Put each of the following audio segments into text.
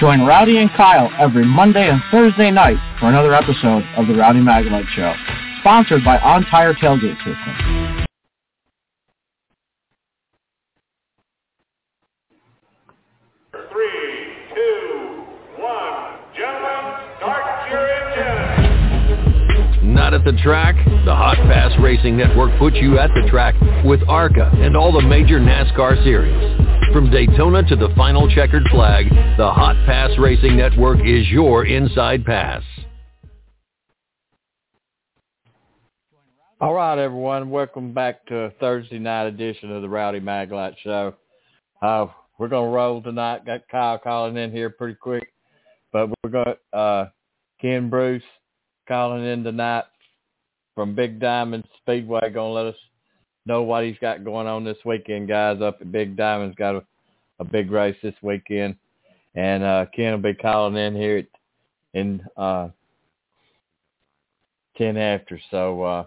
Join Rowdy and Kyle every Monday and Thursday night for another episode of the Rowdy Maglite Show, sponsored by On Tire Tailgate System. At the track? The Hot Pass Racing Network puts you at the track with ARCA and all the major NASCAR series. From Daytona to the final checkered flag, the Hot Pass Racing Network is your inside pass. All right, everyone. Welcome back to a Thursday night edition of the Rowdy Maglite Show. Uh, we're going to roll tonight. Got Kyle calling in here pretty quick. But we're to, uh, Ken Bruce calling in tonight from Big Diamond Speedway. Going to let us know what he's got going on this weekend, guys. Up at Big Diamond's got a, a big race this weekend. And uh, Ken will be calling in here at, in uh, 10 after. So uh,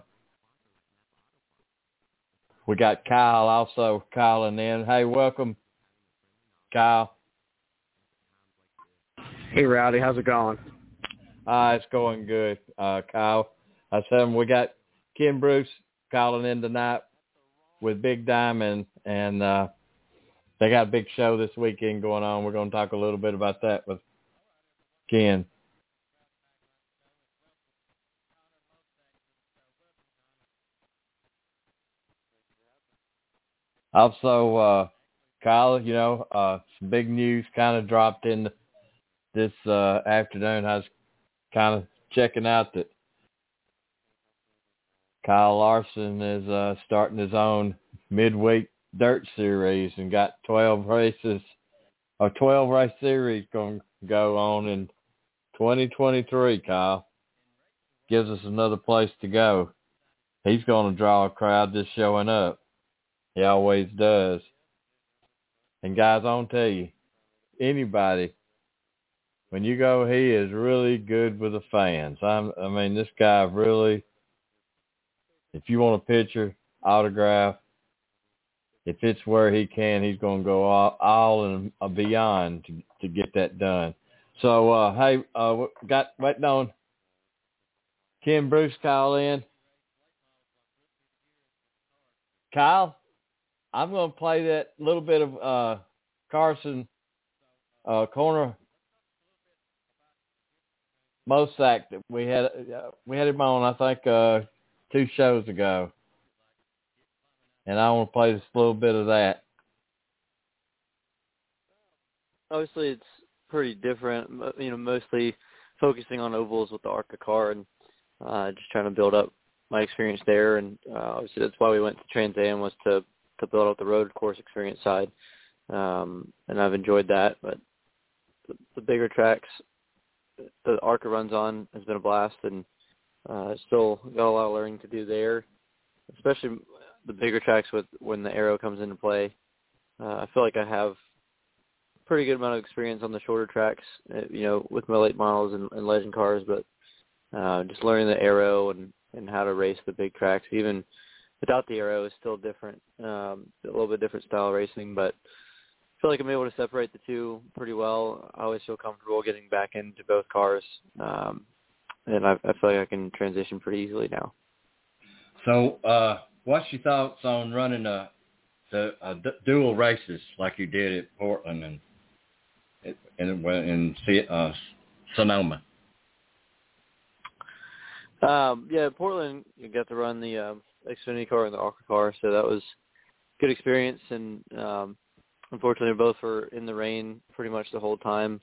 we got Kyle also calling in. Hey, welcome, Kyle. Hey, Rowdy, how's it going? Uh, it's going good, uh, Kyle. I said we got Ken Bruce calling in tonight with Big Diamond, and uh, they got a big show this weekend going on. We're going to talk a little bit about that with Ken. Also, uh, Kyle, you know, uh, some big news kind of dropped in this uh, afternoon. I was kind of checking out that Kyle Larson is uh, starting his own midweek dirt series and got 12 races, a 12 race series going to go on in 2023, Kyle. Gives us another place to go. He's going to draw a crowd just showing up. He always does. And guys, I'll tell you, anybody, when you go, he is really good with the fans. I'm, I mean, this guy really, if you want a picture, autograph, if it's where he can, he's going to go all, all and beyond to, to get that done. So, uh, hey, uh, got waiting on Ken Bruce call in. Kyle, I'm going to play that little bit of uh, Carson uh, Connor Mosack that we had. Uh, we had him on, I think, uh, two shows ago, and I want to play just a little bit of that. Obviously, it's pretty different. You know, mostly focusing on ovals with the ARCA car and uh, just trying to build up my experience there. And uh, obviously, that's why we went to Trans Am was to to build out the road course experience side. Um, and I've enjoyed that. But the, the bigger tracks, the ARCA runs on has been a blast, and uh, still got a lot of learning to do there, especially the bigger tracks with when the aero comes into play. Uh, I feel like I have pretty good amount of experience on the shorter tracks, uh, you know, with my late models and, and legend cars, but uh, just learning the aero and, and how to race the big tracks, even without the aero, is still different, um, a little bit different style racing, but I feel like I'm able to separate the two pretty well. I always feel comfortable getting back into both cars, um, and I, I feel like I can transition pretty easily now. So, uh, what's your thoughts on running a the uh, dual races like you did at Portland and and in, in uh, Sonoma? Um, yeah, Portland you got to run the um, Xfinity car and the ARCA car, so that was good experience. And um, unfortunately, both were in the rain pretty much the whole time,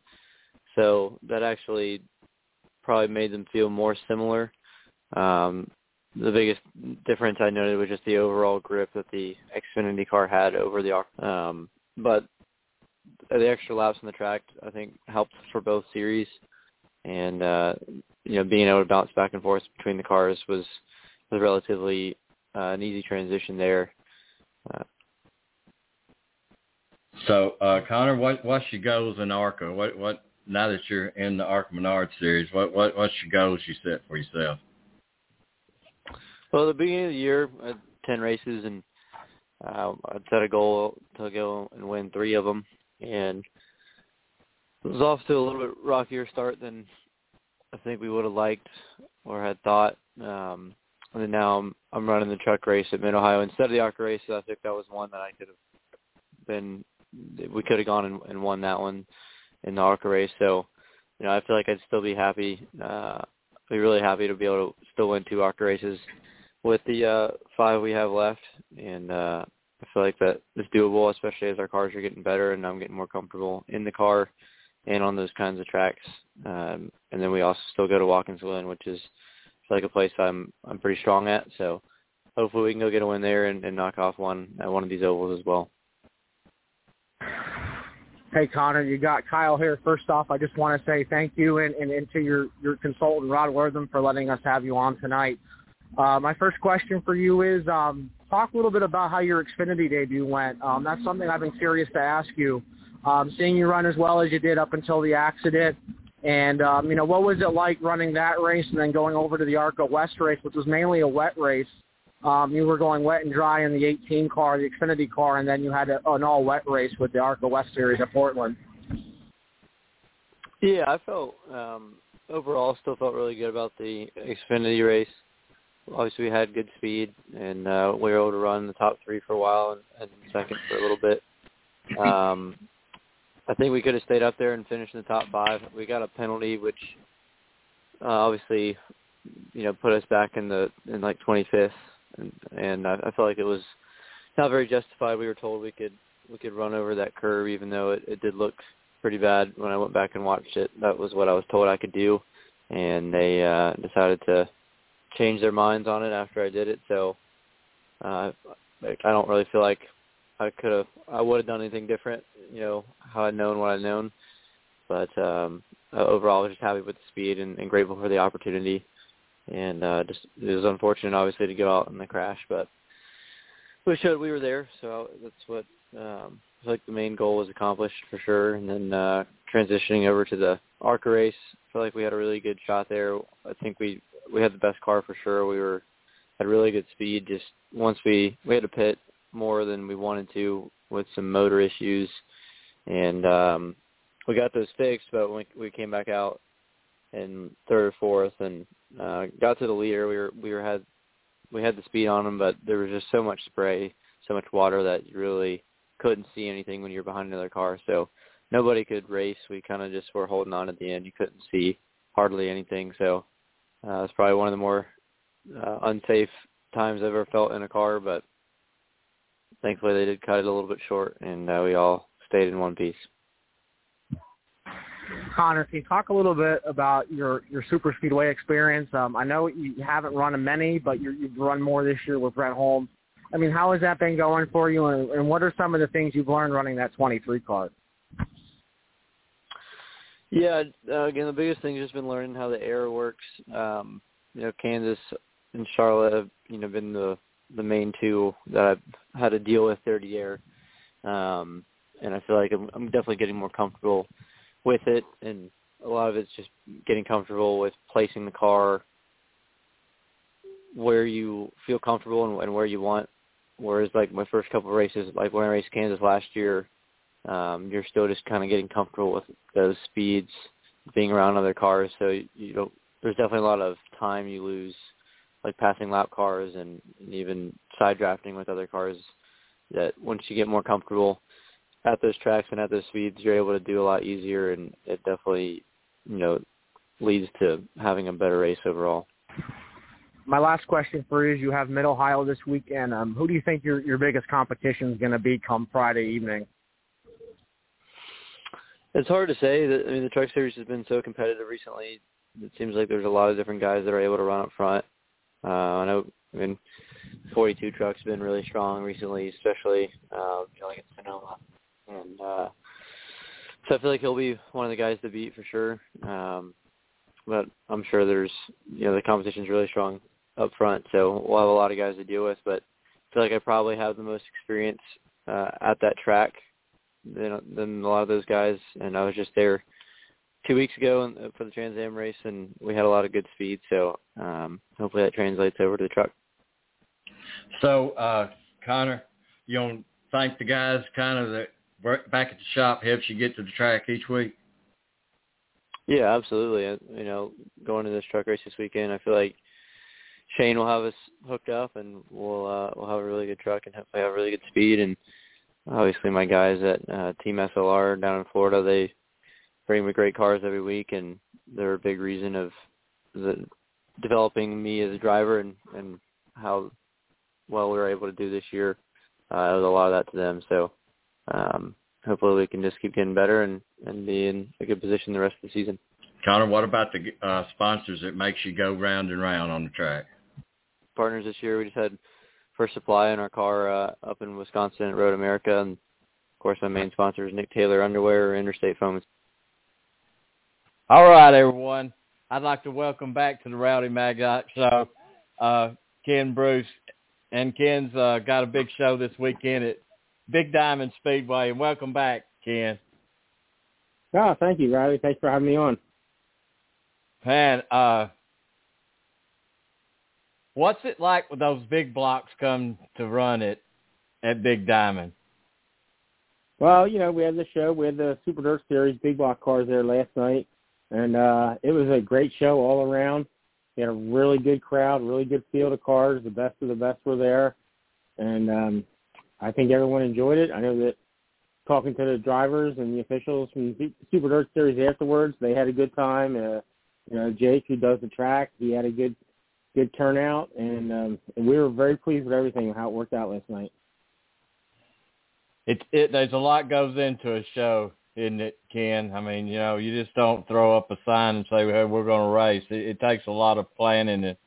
so that actually probably made them feel more similar. Um, the biggest difference I noted was just the overall grip that the Xfinity car had over the. Um, but the extra laps on the track, I think, helped for both series. And uh, you know, being able to bounce back and forth between the cars was was relatively uh, an easy transition there. Uh, so, uh, Connor, what what's your goals in ARCA? What what now that you're in the ARCA Menard series, what what what's your goals you set for yourself? Well, at the beginning of the year, I had ten races, and uh, I'd set a goal to go and win three of them. And It was off to a little bit rockier start than I think we would have liked or had thought. Um, and then now I'm I'm running the truck race at Mid Ohio instead of the ARCA race. I think that was one that I could have been. We could have gone and, and won that one in the ARCA race. So you know I feel like I'd still be happy. Uh, be really happy to be able to still win two ARCA races with the uh, five we have left, and uh, I feel like that is doable, especially as our cars are getting better and I'm getting more comfortable in the car and on those kinds of tracks. Um, and then we also still go to Watkins Glen, which is like a place I'm I'm pretty strong at. So hopefully we can go get a win there and, and knock off one at one of these ovals as well. Hey Connor, you got Kyle here. First off, I just want to say thank you and, and, and to your, your consultant Rod Wortham for letting us have you on tonight. Uh, my first question for you is um, talk a little bit about how your Xfinity debut went. Um, that's something I've been curious to ask you. Um, seeing you run as well as you did up until the accident, and um, you know what was it like running that race and then going over to the ARCA West race, which was mainly a wet race. Um, you were going wet and dry in the 18 car, the Xfinity car, and then you had a, an all wet race with the ARCA West series at Portland. Yeah, I felt um, overall still felt really good about the Xfinity race obviously we had good speed and uh, we were able to run the top three for a while and, and second for a little bit. Um, I think we could have stayed up there and finished in the top five. We got a penalty, which uh, obviously, you know, put us back in the in like 25th, and, and I, I felt like it was not very justified. We were told we could we could run over that curve, even though it, it did look pretty bad when I went back and watched it. That was what I was told I could do, and they uh, decided to change their minds on it after I did it. So uh, I don't really feel like I could have, I would have done anything different. You know, how I'd known what I'd known. But um, overall, I was just happy with the speed and, and grateful for the opportunity. And uh, just it was unfortunate, obviously, to go out in the crash, but we showed we were there. So that's what um, like the main goal was accomplished for sure. And then uh, transitioning over to the ARCA race, I feel like we had a really good shot there. I think we we had the best car for sure. We were had really good speed. Just once we we had to pit more than we wanted to with some motor issues, and um, we got those fixed. But when we came back out in third or fourth and uh, got to the leader, we were we were had we had the speed on them, but there was just so much spray, so much water that you really couldn't see anything when you're behind another car. So nobody could race. We kind of just were holding on at the end. You couldn't see hardly anything. So uh, it's probably one of the more uh, unsafe times I've ever felt in a car, but thankfully they did cut it a little bit short, and uh, we all stayed in one piece. Connor, can you talk a little bit about your your super speedway experience? Um, I know you haven't run many, but you you've run more this year with Bret Holmes. I mean, how has that been going for you, and, and what are some of the things you've learned running that 23 car? Yeah, uh, again, the biggest thing has just been learning how the air works. Um, you know, Kansas and Charlotte have you know been the the main two that I've had to deal with the air, um, and I feel like I'm, I'm definitely getting more comfortable with it, and a lot of it's just getting comfortable with placing the car where you feel comfortable and, and where you want. Whereas like my first couple of races, like when I raced Kansas last year, um, you're still just kind of getting comfortable with those speeds, being around other cars. So you don't. There's definitely a lot of time you lose, like passing lap cars and, and even side drafting with other cars. That once you get more comfortable at those tracks and at those speeds, you're able to do a lot easier, and it definitely, you know, leads to having a better race overall. My last question for you is: You have Mid Ohio this weekend. Um, who do you think your your biggest competition is going to be come Friday evening? It's hard to say. I mean, the truck series has been so competitive recently. It seems like there's a lot of different guys that are able to run up front. Uh, I know. I mean, 42 trucks have been really strong recently, especially uh, like at Sonoma, and uh, so I feel like he'll be one of the guys to beat for sure. Um, but I'm sure there's you know the competition's really strong up front, so we'll have a lot of guys to deal with. But I feel like I probably have the most experience uh, at that track than than a lot of those guys. And I was just there two weeks ago for the Trans Am race, and we had a lot of good speed. So um, hopefully that translates over to the truck. So uh, Connor, you to thank the guys kind of that back at the shop helps you get to the track each week? Yeah, absolutely. You know, going to this truck race this weekend, I feel like Shane will have us hooked up, and we'll uh, we'll have a really good truck and hopefully have really good speed. And obviously, my guys at uh, Team SLR down in Florida, they bring me great cars every week, and they're a big reason of the developing me as a driver and and how well we were able to do this year. Uh, it was a lot of that to them. So um, hopefully we can just keep getting better and and be in a good position the rest of the season. Connor, what about the uh, sponsors that makes you go round and round on the track? Partners this year, we just had First Supply in our car uh, up in Wisconsin at Road America, and of course my main sponsor is Nic Tailor Underwear, or Interstate Foam. All right, everyone. I'd like to welcome back to the Rowdy Maglite Show uh, Ken Bruce. And Ken's uh, got a big show this weekend at Big Diamond Speedway. And welcome back, Ken. Oh, thank you, Riley. Thanks for having me on. Man, uh, what's it like when those big blocks come to run it at Big Diamond? Well, you know, we had the show. We had the Super Dirt Series big block cars there last night, and uh, it was a great show all around. We had a really good crowd, really good field of cars. The best of the best were there, and um, I think everyone enjoyed it. I know that talking to the drivers and the officials from the Super Dirt Series afterwards, they had a good time. Uh, you know, Jake, who does the track, he had a good good turnout, and, um, and we were very pleased with everything and how it worked out last night. It, it there's a lot goes into a show, isn't it, Ken? I mean, you know, you just don't throw up a sign and say, "Hey, we're going to race." It, it takes a lot of planning and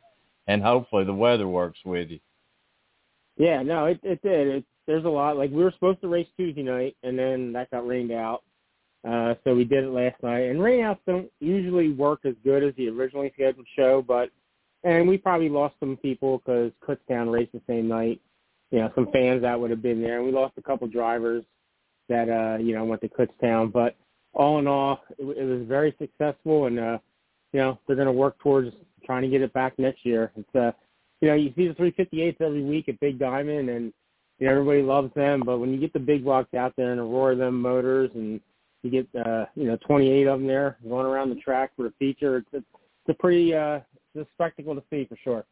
and hopefully the weather works with you. Yeah, no, it it did. It, there's a lot. Like we were supposed to race Tuesday night, and then that got rained out. Uh, so we did it last night. And rainouts don't usually work as good as the originally scheduled show, but and we probably lost some people because Kutztown raced the same night. You know, some fans that would have been there, and we lost a couple drivers that uh, you know went to Kutztown. But all in all, it, it was very successful, and uh, you know they're going to work towards trying to get it back next year. It's uh, you know, you see the 358s every week at Big Diamond, and you know, everybody loves them. But when you get the big blocks out there and the roar of them motors, and you get uh, you know 28 of them there going around the track for a feature, it's, it's, it's a pretty uh, it's a spectacle to see for sure.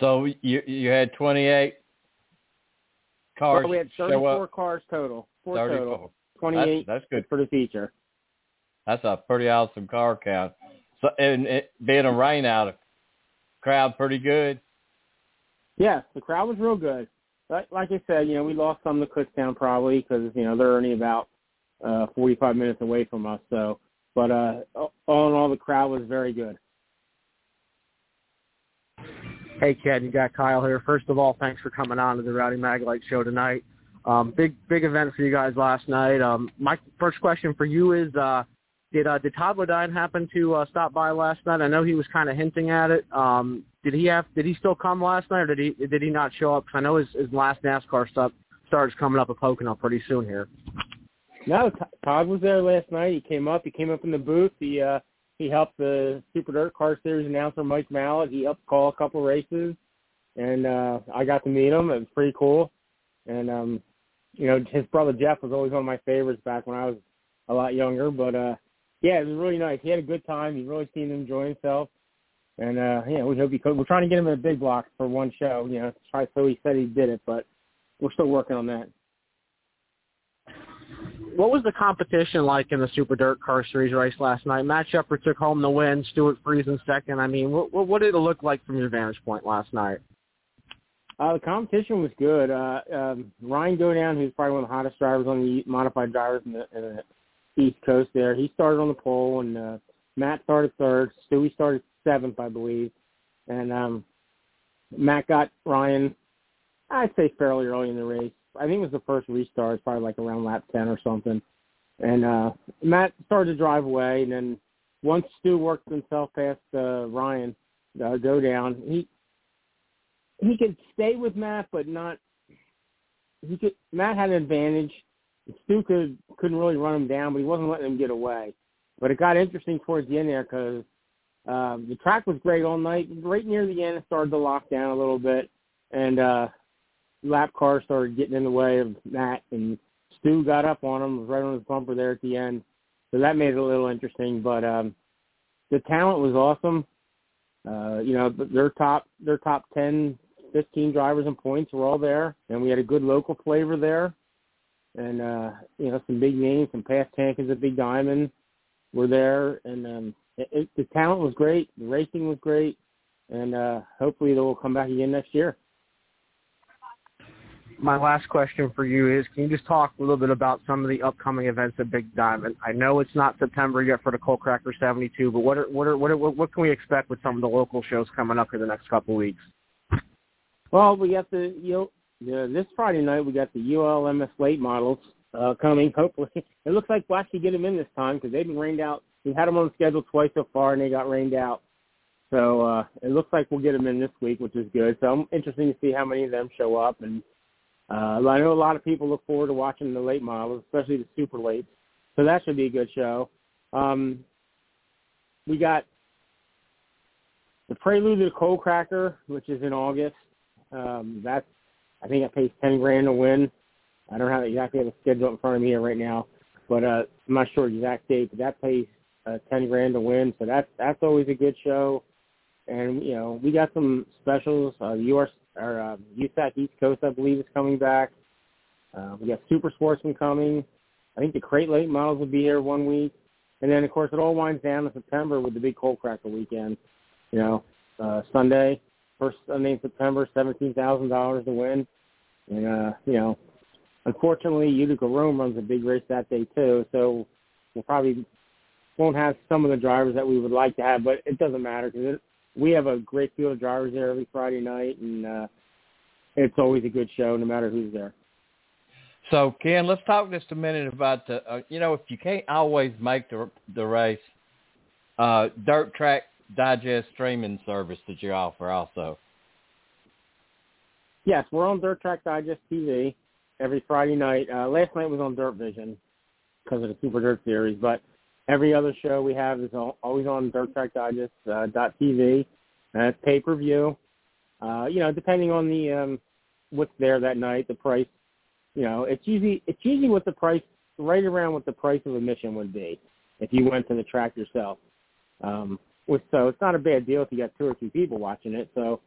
So you you had 28 cars. Well, we had 34 cars total. Four 34. total. 28 that's, that's good for the feature. That's a pretty awesome car count. So and it, being a rain out, crowd pretty good. Yeah, the crowd was real good. But like I said, you know, we lost some to Kutztown probably because you know they're only about uh 45 minutes away from us. So, but uh all in all, the crowd was very good. Hey, Ken, you got Kyle here. First of all, thanks for coming on to the Rowdy Maglite show tonight. Um, big big event for you guys last night. Um, my first question for you is, uh, did uh, did Todd Bodine happen to uh, stop by last night? I know he was kind of hinting at it. Um, did he have? Did he still come last night, or did he did he not show up? Cause I know his, his last NASCAR stuff starts coming up at Pocono pretty soon here. No, Todd was there last night. He came up. He came up in the booth. He uh, he helped the Super Dirt Car Series announcer Mike Mallet. He helped call a couple races, and uh, I got to meet him. It was pretty cool. And um, you know, his brother Jeff was always one of my favorites back when I was a lot younger. But uh, yeah, it was really nice. He had a good time. He really seemed to enjoy himself. And uh, yeah, we hope he could. We're trying to get him in a big block for one show. You know, try so he said he did it, but we're still working on that. What was the competition like in the Super Dirt Car Series race last night? Matt Sheppard took home the win. Stewart Friesen second. I mean, what, what did it look like from your vantage point last night? Uh, the competition was good. Uh, um, Ryan Godown, who's probably one of the hottest drivers on the modified drivers in the, in the East Coast there, he started on the pole, and uh, Matt started third. Stewie started seventh, I believe. And um, Matt got Ryan, I'd say fairly early in the race. I think it was the first restart, it's probably like around lap 10 or something. And uh, Matt started to drive away, and then once Stu worked himself past uh, Ryan, uh, Godown, he he could stay with Matt, but not. He could. Matt had an advantage. Stu could couldn't really run him down, but he wasn't letting him get away. But it got interesting towards the end there because um, the track was great all night. Right near the end, it started to lock down a little bit, and uh, lap car started getting in the way of Matt, and Stu got up on him, was right on his bumper there at the end, so that made it a little interesting. But um, the talent was awesome. Uh, you know, their top their top 10, 15 drivers and points were all there, and we had a good local flavor there, and uh, you know some big names, some past tankers at Big Diamond were there, and um, it, it, the talent was great, the racing was great, and uh, hopefully they will come back again next year my last question for you is, can you just talk a little bit about some of the upcoming events at Big Diamond? I know it's not September yet for the Coal Cracker 72, but what are, what are, what are, what can we expect with some of the local shows coming up in the next couple of weeks? Well, we got the you know, this Friday night we got the ULMS late models uh, coming. Hopefully, it looks like we'll actually get them in this time because they've been rained out. We had them on the schedule twice so far, and they got rained out. So uh, it looks like we'll get them in this week, which is good. So I'm interested to see how many of them show up and uh, I know a lot of people look forward to watching the late models, especially the super late. So that should be a good show. Um, we got the Prelude to the Coal Cracker, which is in August. Um, that's I think it pays ten grand to win. I don't have exactly have a schedule in front of me here right now, but uh, I'm not sure exact date. But that pays uh, ten grand to win, so that's that's always a good show. And you know we got some specials. Uh, US our uh, USAC East Coast, I believe, is coming back. Uh, we got Super Sportsman coming. I think the Crate Late models will be here one week, and then of course it all winds down in September with the big Coal Cracker weekend. You know, uh, Sunday, first Sunday in September, seventeen thousand dollars to win, and uh, you know, unfortunately Utica Rome runs a big race that day too, so we'll probably won't have some of the drivers that we would like to have, but it doesn't matter because we have a great field of drivers there every Friday night, and uh, it's always a good show no matter who's there. So Ken, let's talk just a minute about the. Uh, you know, if you can't always make the the race, uh, Dirt Track Digest streaming service that you offer also. Yes, we're on Dirt Track Digest TV every Friday night. Uh, last night was on Dirt Vision because of the Super Dirt Series, but Every other show we have is always on Dirt Track Digest uh, .tv. And it's pay per view. Uh, you know, depending on the um, what's there that night, the price. You know, it's usually it's usually what the price right around what the price of admission would be if you went to the track yourself. Um, with, so it's not a bad deal if you got two or three people watching it. So,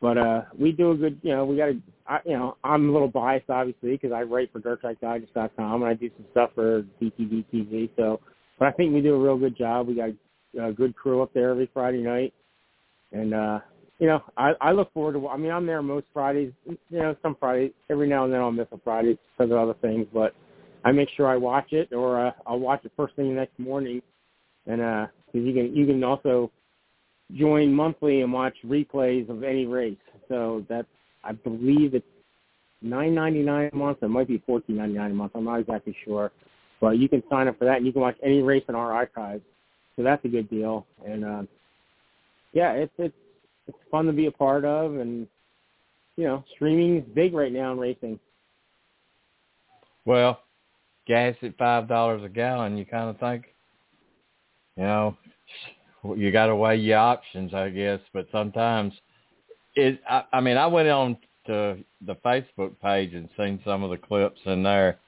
but uh, we do a good. You know, we got a. You know, I'm a little biased obviously because I write for DirtTrackDigest.com and I do some stuff for DTD TV. So but I think we do a real good job. We got a good crew up there every Friday night, and uh, you know, I, I look forward to. I mean, I'm there most Fridays. You know, some Fridays, every now and then I'll miss a Friday because of other things, but I make sure I watch it, or uh, I'll watch it first thing the next morning, and uh, because you can you can also join monthly and watch replays of any race. So that's I believe it's nine ninety nine a month. It might be fourteen ninety nine a month. I'm not exactly sure. But you can sign up for that, and you can watch any race in our archives. So that's a good deal. And uh, yeah, it's it's it's fun to be a part of, and you know, streaming is big right now in racing. Well, gas at five dollars a gallon, you kind of think, you know, you got to weigh your options, I guess. But sometimes, it. I, I mean, I went on to the Facebook page and seen some of the clips in there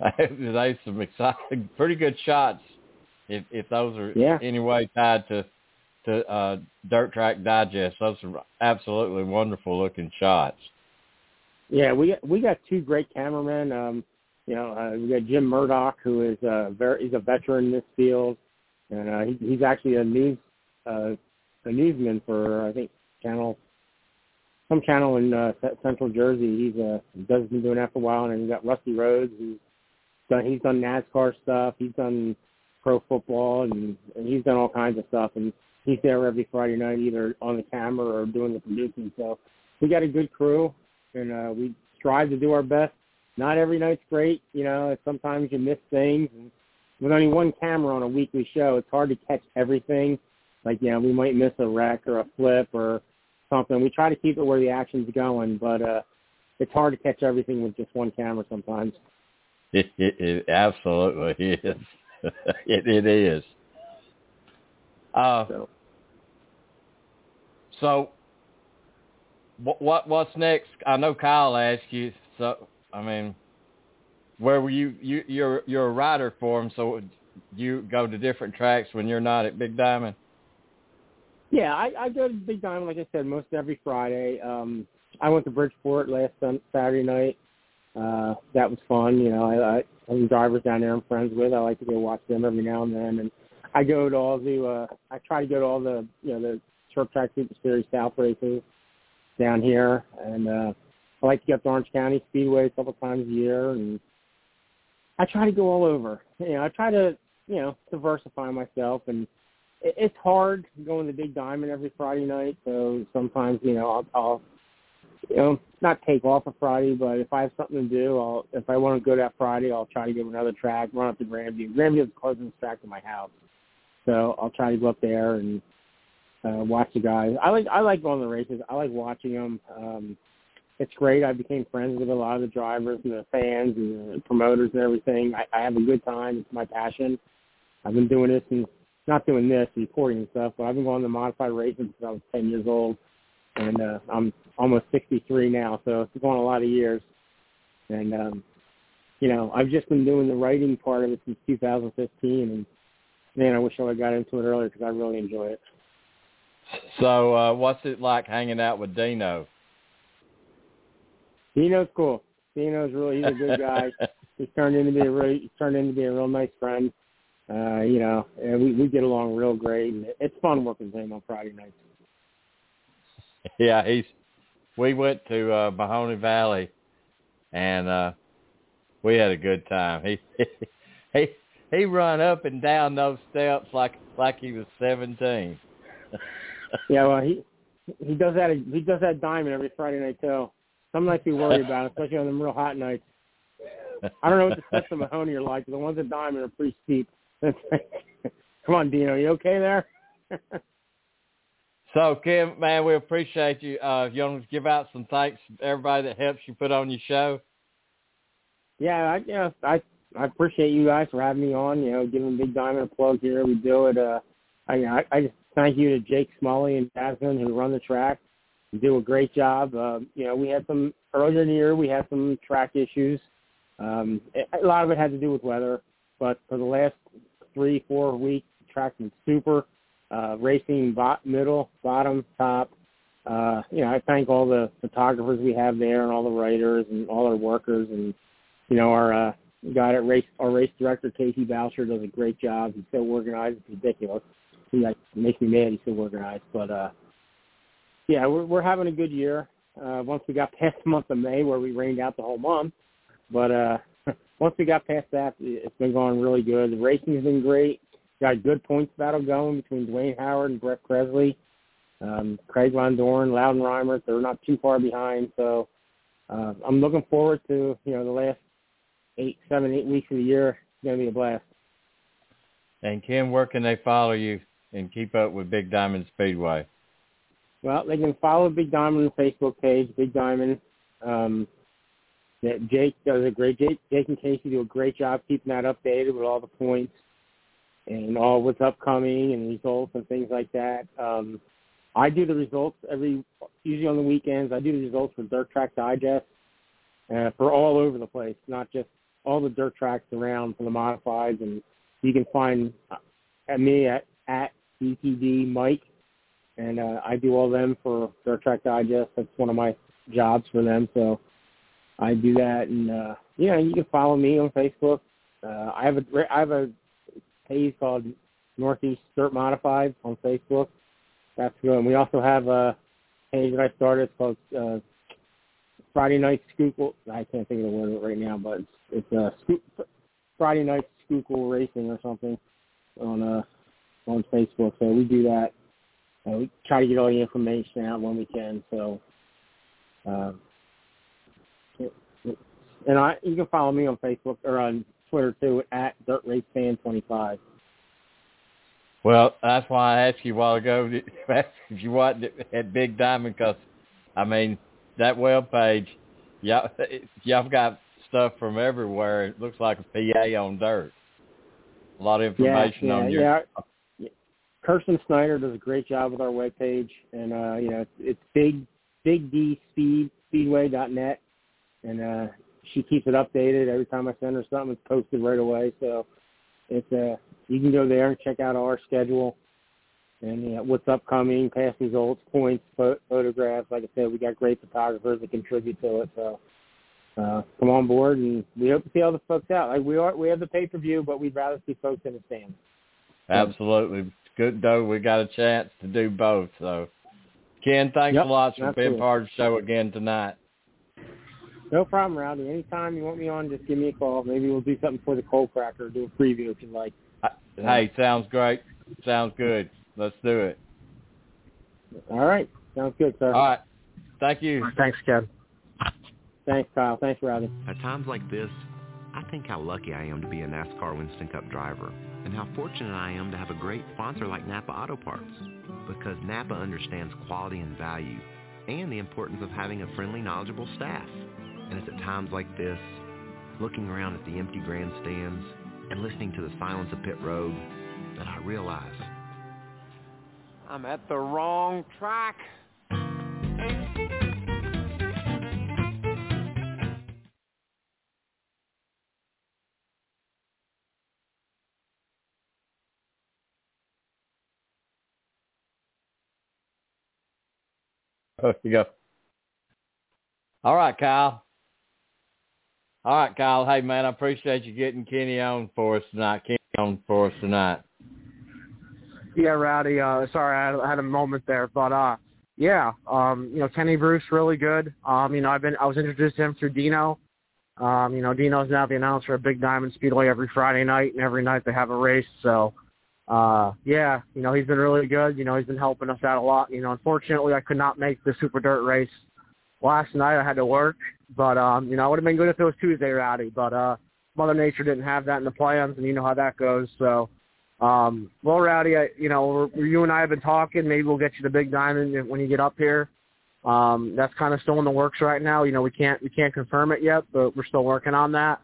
there's some exciting, pretty good shots. If if those are yeah. anyway tied to to uh, Dirt Track Digest, those are absolutely wonderful looking shots. Yeah, we we got two great cameramen. Um, you know, uh, we got Jim Murdoch, who is a very he's a veteran in this field, and uh, he, he's actually a news uh, a newsman for I think channel some channel in uh, Central Jersey. He's uh, does been doing that for a while, and then you got Rusty Rhodes, who's done he's done NASCAR stuff. He's done pro football and, and he's done all kinds of stuff. And he's there every Friday night, either on the camera or doing the producing. So we got a good crew, and uh, we strive to do our best. Not every night's great, you know. Sometimes you miss things. And with only one camera on a weekly show, it's hard to catch everything. Like, yeah, we might miss a wreck or a flip or something. We try to keep it where the action's going, but uh, it's hard to catch everything with just one camera sometimes. It, it, it absolutely is. it, it is. Uh, so, so what, what what's next? I know Kyle asked you. So I mean, where were you you you're you're a rider for them, so you go to different tracks when you're not at Big Diamond. Yeah, I, I go to Big Diamond, like I said, most every Friday. Um, I went to Bridgeport last sun, Saturday night. Uh, that was fun. You know, I, I some drivers down there I'm friends with. I like to go watch them every now and then. And I go to all the, uh, I try to go to all the, you know, the short track super series South races down here. And, uh, I like to get to Orange County Speedway a couple times a year. And I try to go all over. You know, I try to, you know, diversify myself and it, it's hard going to Big Diamond every Friday night. So sometimes, you know, I'll, I'll you know, not take off a Friday, but if I have something to do, I'll if I want to go that Friday, I'll try to to another track, run up to Grandview. Grandview is the closest track to my house, so I'll try to go up there and uh, watch the guys. I like I like going to the races. I like watching them. Um, it's great. I became friends with a lot of the drivers and the fans and the promoters and everything. I, I have a good time. It's my passion. I've been doing this and not doing this, reporting and stuff, but I've been going to modified racing since I was 10 years old and uh, I'm almost 63 now, so it's going a lot of years. And um, you know, I've just been doing the writing part of it since 2015, and man, I wish I would have got into it earlier because I really enjoy it. So, uh, what's it like hanging out with Dino? Dino's cool. Dino's really he's a good guy. he's turned into be a really he's turned into be a real nice friend. Uh, you know, and we we get along real great, and it's fun working with him on Friday nights. yeah, he's. We went to uh, Mahoning Valley, and uh, we had a good time. He he he run up and down those steps like like he was seventeen. yeah, well, he he does that. He does that diamond every Friday night too. Some nights we worry about, it, especially on them real hot nights. I don't know what the steps of Mahoning are like. But the ones at Diamond are pretty steep. Come on, Dino, you okay there? So, Kim, man, we appreciate you. Uh, you want to give out some thanks to everybody that helps you put on your show? Yeah, I, you know, I I appreciate you guys for having me on. You know, giving Big Diamond a plug here. We do it. Uh, I I just thank you to Jake Smalley and Jasmine who run the track. Do a great job. Uh, you know, we had some earlier in the year. We had some track issues. Um, a lot of it had to do with weather, but for the last three, four weeks, the track's been super uh, racing bot, middle, bottom, top. Uh, you know, I thank all the photographers we have there and all the writers and all our workers and, you know, our uh, guy at race, our race director, Casey Boucher, does a great job. He's so organized. It's ridiculous. He like, makes me mad he's so organized. But, uh, yeah, we're, we're having a good year. Uh, once we got past the month of May where we rained out the whole month. But, uh, once we got past that, it's been going really good. The racing's been great. Got good points battle going between Duane Howard and Brett Kressley. Um, Craig Von Dohren, Louden Reimert, they're not too far behind. So uh, I'm looking forward to, you know, the last eight, seven, eight weeks of the year. It's going to be a blast. And Kim, where can they follow you and keep up with Big Diamond Speedway? Well, they can follow Big Diamond Facebook page, Big Diamond. Um, Jake does a great Jake, Jake and Casey do a great job keeping that updated with all the points and all what's upcoming and results and things like that. Um, I do the results every usually on the weekends. I do the results for Dirt Track Digest uh, for all over the place, not just all the dirt tracks around for the modifieds. And you can find uh, at me at at DTD Mike, and uh, I do all them for Dirt Track Digest. That's one of my jobs for them. So I do that, and uh, yeah, you can follow me on Facebook. Uh, I have a I have a page called Northeast Dirt Modified on Facebook. That's good. And we also have a page that I started it's called uh, Friday Night Schuylkill. I can't think of the word right now, but it's, it's uh, Scoop, Friday Night Schuylkill Racing or something on uh, on Facebook. So we do that. Uh, we try to get all the information out when we can. So, uh, and I you can follow me on Facebook or on Twitter too at Dirt Race Fan 25. Well, that's why I asked you a while ago if you want at Big Diamond because, I mean, that web page, y'all, y'all got stuff from everywhere. It looks like a PA on dirt. A lot of information yeah, yeah, on your. Yeah. Kirsten Snyder does a great job with our web page, and uh, you know it's, big, big D speed speedway.net, and uh, she keeps it updated every time I send her something. It's posted right away. So it's uh you can go there and check out our schedule and you know, what's upcoming, past results, points, pho- photographs. Like I said, we got great photographers that contribute to it. So uh, come on board, and we hope to see all the folks out. Like we are, we have the pay per view, but we'd rather see folks in the stands. Absolutely, good though. We got a chance to do both. So, Ken, thanks Yep, a lot for absolutely. being part of the show again tonight. No problem, Rowdy. Anytime you want me on, just give me a call. Maybe we'll do something for the Coal Cracker, do a preview if you like. Hey, sounds great. Sounds good. Let's do it. All right, sounds good, sir. All right. Thank you. Thanks, Ken. Thanks, Kyle. Thanks, Rowdy. At times like this, I think how lucky I am to be a NASCAR Winston Cup driver and how fortunate I am to have a great sponsor like Napa Auto Parts because Napa understands quality and value and the importance of having a friendly, knowledgeable staff. And it's at times like this, looking around at the empty grandstands and listening to the silence of pit road, that I realize I'm at the wrong track. There you go. All right, Kyle. All right, Kyle. Hey, man, I appreciate you getting Kenny on for us tonight. Kenny on for us tonight. Yeah, Rowdy. Uh, sorry, I had, I had a moment there, but uh, yeah, um, you know, Kenny Bruce really good. Um, you know, I've been I was introduced to him through Dino. Um, you know, Dino's now the announcer at Big Diamond Speedway every Friday night, and every night they have a race. So, uh, yeah, you know, he's been really good. You know, he's been helping us out a lot. You know, unfortunately, I could not make the Super Dirt race last night. I had to work, but um, you know, it would have been good if it was Tuesday, Rowdy. But uh, Mother Nature didn't have that in the plans, and you know how that goes. So, um, well, Rowdy, I, you know, we're, you and I have been talking. Maybe we'll get you the Big Diamond when you get up here. Um, that's kind of still in the works right now. You know, we can't we can't confirm it yet, but we're still working on that.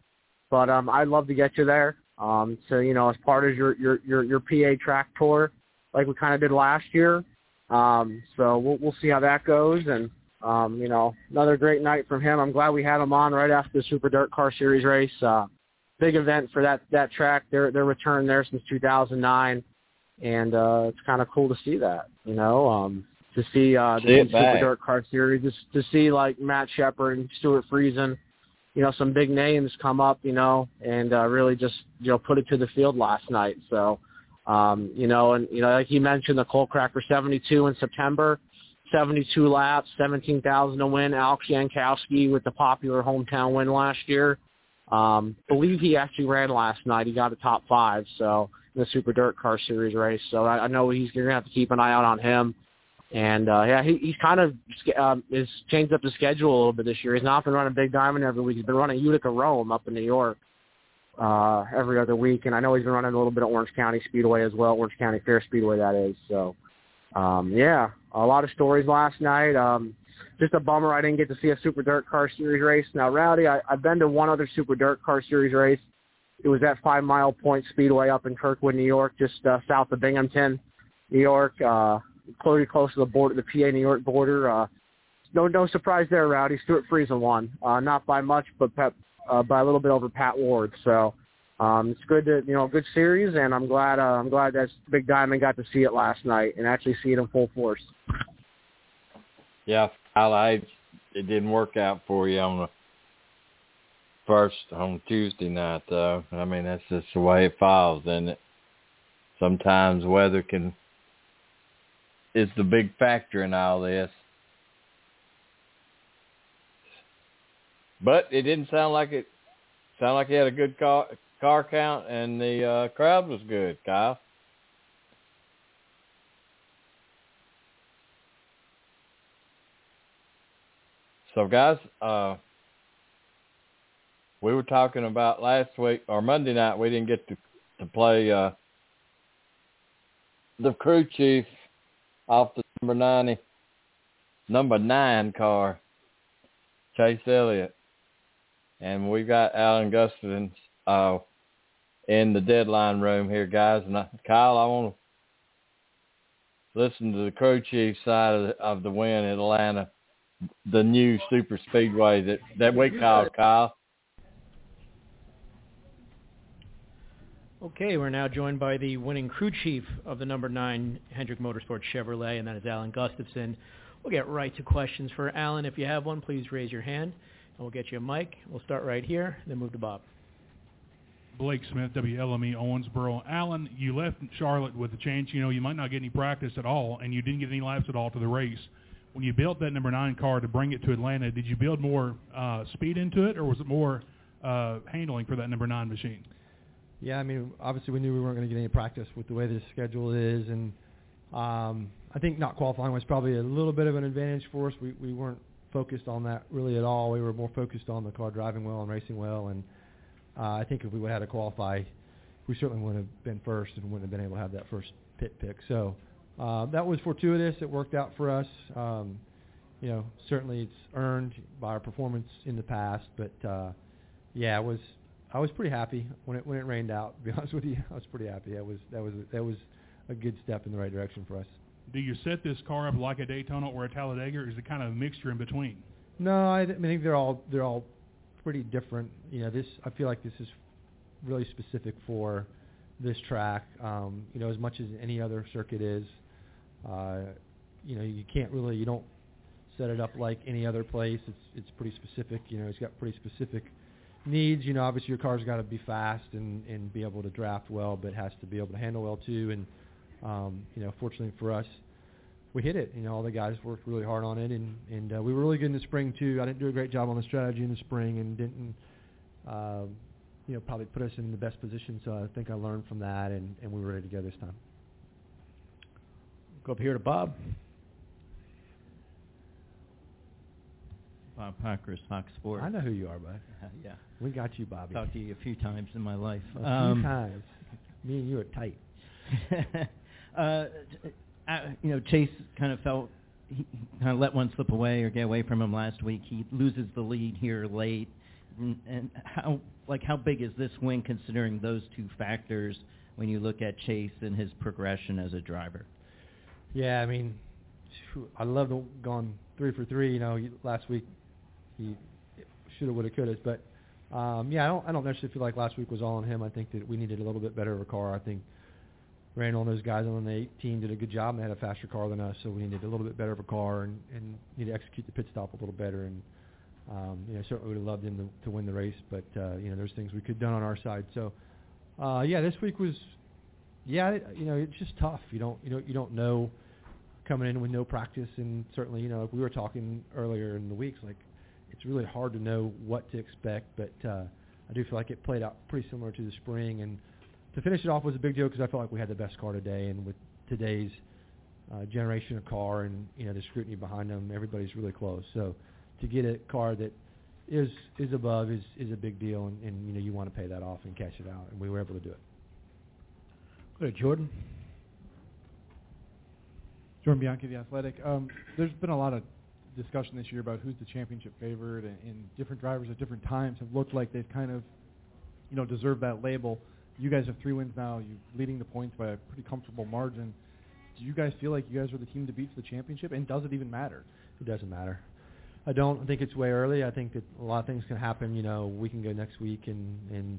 But um, I'd love to get you there. Um, so you know, as part of your your your, your PA track tour, like we kind of did last year. Um, so we'll we'll see how that goes. And um, you know, another great night from him. I'm glad we had him on right after the Super Dirt Car Series race. Uh, big event for that that track. Their their return there since 2009, and uh, it's kind of cool to see that. You know, um, to see uh, the it Super. Dirt Car Series, just to see like Matt Sheppard and Stewart Friesen, you know, some big names come up, you know, and uh, really just you know put it to the field last night. So, um, you know, and you know, like you mentioned, the Coal Cracker 72 in September. 72 laps, 17,000 to win. Alex Yankowski with the popular hometown win last year. Um, believe he actually ran last night. He got a top five, so in the Super Dirt Car Series race. So I, I know he's going to have to keep an eye out on him. And uh, yeah, he, he's kind of um, is changed up the schedule a little bit this year. He's not been running Big Diamond every week. He's been running Utica Rome up in New York uh, every other week, and I know he's been running a little bit of Orange County Speedway as well. Orange County Fair Speedway, that is. So um, yeah, a lot of stories last night. Um, just a bummer I didn't get to see a Super Dirt Car Series race. Now, Rowdy, I, I've been to one other Super Dirt Car Series race. It was at Five Mile Point Speedway up in Kirkwood, New York, just uh, south of Binghamton, New York, uh, pretty close to the border, the PA New York border. Uh, no, no surprise there, Rowdy. Stewart Friesen won, uh, not by much, but Pep, uh, by a little bit over Pat Ward. So um, it's good to you know good series, and I'm glad uh, I'm glad that Big Diamond got to see it last night and actually see it in full force. Yeah, Kyle, I, it didn't work out for you on the first on Tuesday night, though. I mean, that's just the way it falls, and sometimes weather can is the big factor in all this. But it didn't sound like it. Sounded like he had a good car car count, and the uh, crowd was good. Kyle. So guys, uh, we were talking about last week or Monday night. We didn't get to to play uh, the crew chief off the number ninety, number nine car, Chase Elliott, and we've got Alan Gustafson uh, in the deadline room here, guys. And I, Kyle, I want to listen to the crew chief side of the, of the win in Atlanta the new super speedway that that we called Kyle. Okay, we're now joined by the winning crew chief of the number nine Hendrick Motorsports Chevrolet, and that is Alan Gustafson. We'll get right to questions for Alan. If you have one, please raise your hand, and we'll get you a mic. We'll start right here, then move to Bob. Blake Smith, WLME Owensboro. Alan, you left Charlotte with a chance. You know, you might not get any practice at all, and you didn't get any laps at all to the race. When you built that number nine car to bring it to Atlanta, did you build more uh, speed into it, or was it more uh, handling for that number nine machine? Yeah, I mean, obviously we knew we weren't going to get any practice with the way the schedule is, and um, I think not qualifying was probably a little bit of an advantage for us. We we weren't focused on that really at all. We were more focused on the car driving well and racing well, and uh, I think if we would have had to qualify, we certainly wouldn't have been first and wouldn't have been able to have that first pit pick. So uh, that was fortuitous. It worked out for us. Um, you know, certainly it's earned by our performance in the past, but uh, yeah, it was I was pretty happy when it when it rained out. To be honest with you, I was pretty happy. That was that was that was a good step in the right direction for us. Do you set this car up like a Daytona or a Talladega, or is it kind of a mixture in between? No, I, th- I think they're all they're all pretty different. You know, this I feel like this is really specific for this track. Um, you know, as much as any other circuit is, uh, you know, you can't really you don't set it up like any other place. It's it's pretty specific. You know, it's got pretty specific needs. You know, obviously your car's got to be fast and and be able to draft well, but has to be able to handle well too. And um, you know, fortunately for us, we hit it. You know, all the guys worked really hard on it, and and uh, we were really good in the spring too. I didn't do a great job on the strategy in the spring, and didn't. Uh, you know, probably put us in the best position. So I think I learned from that, and, and we were ready to go this time. Go up here to Bob. Bob Pockrass, Fox Sports. I know who you are, bud. Yeah. We got you, Bobby. Talked to you a few times in my life. A Um, few times. Me and you are tight. uh, uh, you know, Chase kind of felt he kind of let one slip away or get away from him last week. He loses the lead here late, and, and how like how big is this win considering those two factors when you look at Chase and his progression as a driver? Yeah, I mean, I love the gone three for three. You know, last week he should have, would have, could have. But um, yeah, I don't, I don't necessarily feel like last week was all on him. I think that we needed a little bit better of a car. I think Randall and those guys on the 18 did a good job. and had a faster car than us, so we needed a little bit better of a car and, and need to execute the pit stop a little better. And um, you know, certainly would have loved him to, to win the race, but uh, you know, there's things we could have done on our side. So uh, yeah, this week was yeah, you know, it's just tough. You don't you don't you don't know coming in with no practice, and certainly you know, like we were talking earlier in the weeks, like it's really hard to know what to expect. But uh, I do feel like it played out pretty similar to the spring, and to finish it off was a big deal because I felt like we had the best car today, and with today's uh, generation of car and you know the scrutiny behind them, everybody's really close. So to get a car that is is above is is a big deal, and, and you know you want to pay that off and cash it out, and we were able to do it. Go to Jordan. Jordan Bianchi, The Athletic. Um, there's been a lot of discussion this year about who's the championship favorite, and, and different drivers at different times have looked like they've kind of, you know, deserved that label. You guys have three wins now. You're leading the points by a pretty comfortable margin. Do you guys feel like you guys are the team to beat for the championship, and does it even matter? It doesn't matter. I don't think it's way early. I think that a lot of things can happen. You know, we can go next week and and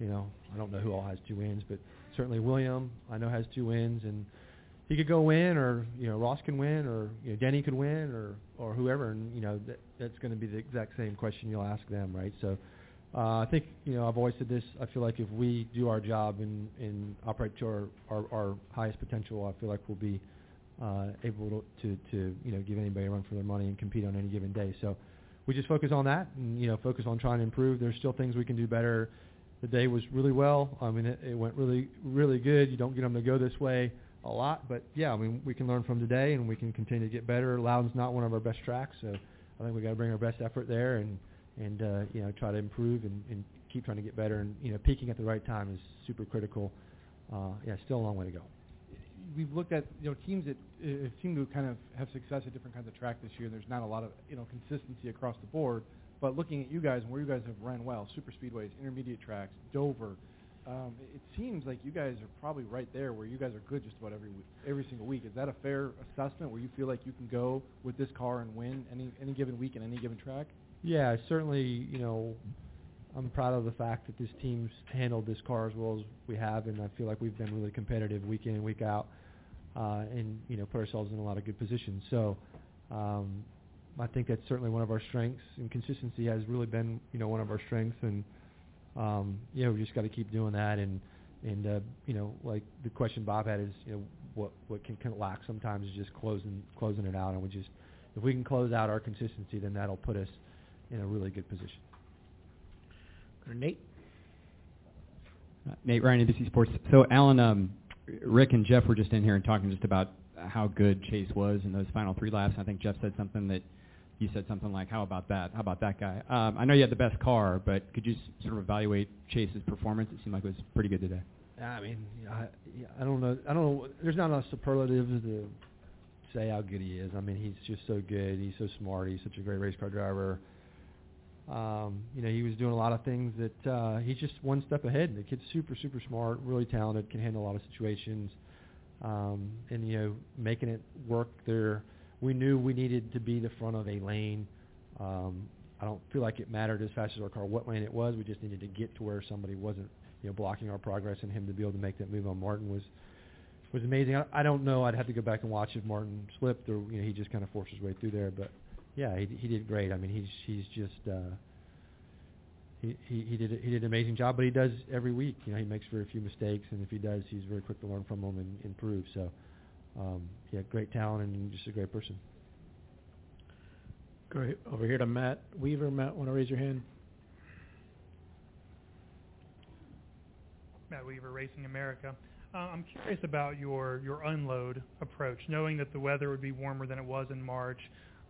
you know I don't know who all has two wins, but certainly William I know has two wins, and he could go win, or you know Ross can win, or you know Denny could win, or or whoever, and you know that that's going to be the exact same question you'll ask them, right? So. Uh, I think you know I've always said this. I feel like if we do our job and, and operate to our, our, our highest potential, I feel like we'll be uh, able to, to, to you know give anybody a run for their money and compete on any given day. So we just focus on that and you know focus on trying to improve. There's still things we can do better. The day was really well. I mean it, it went really really good. You don't get them to go this way a lot, but yeah, I mean we can learn from today and we can continue to get better. Loudon's not one of our best tracks, so I think we got to bring our best effort there and and uh, you know try to improve and, and keep trying to get better. And you know peaking at the right time is super critical. Uh, yeah, still a long way to go we've looked at you know teams that uh, seem to kind of have success at different kinds of track this year. There's not a lot of you know consistency across the board. But looking at you guys and where you guys have ran well, super speedways, intermediate tracks, Dover, um, it seems like you guys are probably right there where you guys are good just about every every single week. Is that a fair assessment where you feel like you can go with this car and win any any given week and any given track? Yeah, certainly. You know, I'm proud of the fact that this team's handled this car as well as we have, and I feel like we've been really competitive week in and week out, uh, and you know put ourselves in a lot of good positions. So um, I think that's certainly one of our strengths, and consistency has really been you know one of our strengths, and um, you know we just got to keep doing that. And and uh, you know like the question Bob had is you know what what can, can lack sometimes is just closing closing it out, and we just if we can close out our consistency, then that'll put us in a really good position. Go to Nate. Uh, Nate Ryan, NBC Sports. So, Alan, um, Rick and Jeff were just in here and talking just about how good Chase was in those final three laps. I think Jeff said something that you said something like, "How about that? How about that guy?" Um, I know you had the best car, but could you s- sort of evaluate Chase's performance? It seemed like it was pretty good today. I mean, I, I don't know. I don't know. There's not enough superlatives to say how good he is. I mean, he's just so good. He's so smart. He's such a great race car driver. Um, you know, he was doing a lot of things that uh, he's just one step ahead. The kid's super, super smart, really talented, can handle a lot of situations, um, and you know, making it work there. We knew we needed to be the front of a lane. Um, I don't feel like it mattered as fast as our car what lane it was. We just needed to get to where somebody wasn't, you know, blocking our progress, and him to be able to make that move on Martin was was amazing. I, I don't know. I'd have to go back and watch if Martin slipped or you know he just kind of forced his way through there. But yeah, he he did great. I mean, he's he's just uh, he he did he did an amazing job. But he does every week. You know, he makes very few mistakes, and if he does, he's very quick to learn from them and improve. So um, yeah, great talent and just a great person. Go ahead- over here to Matt Weaver. Matt, want to raise your hand? Matt Weaver, Racing America. Uh, I'm curious about your your unload approach, knowing that the weather would be warmer than it was in March,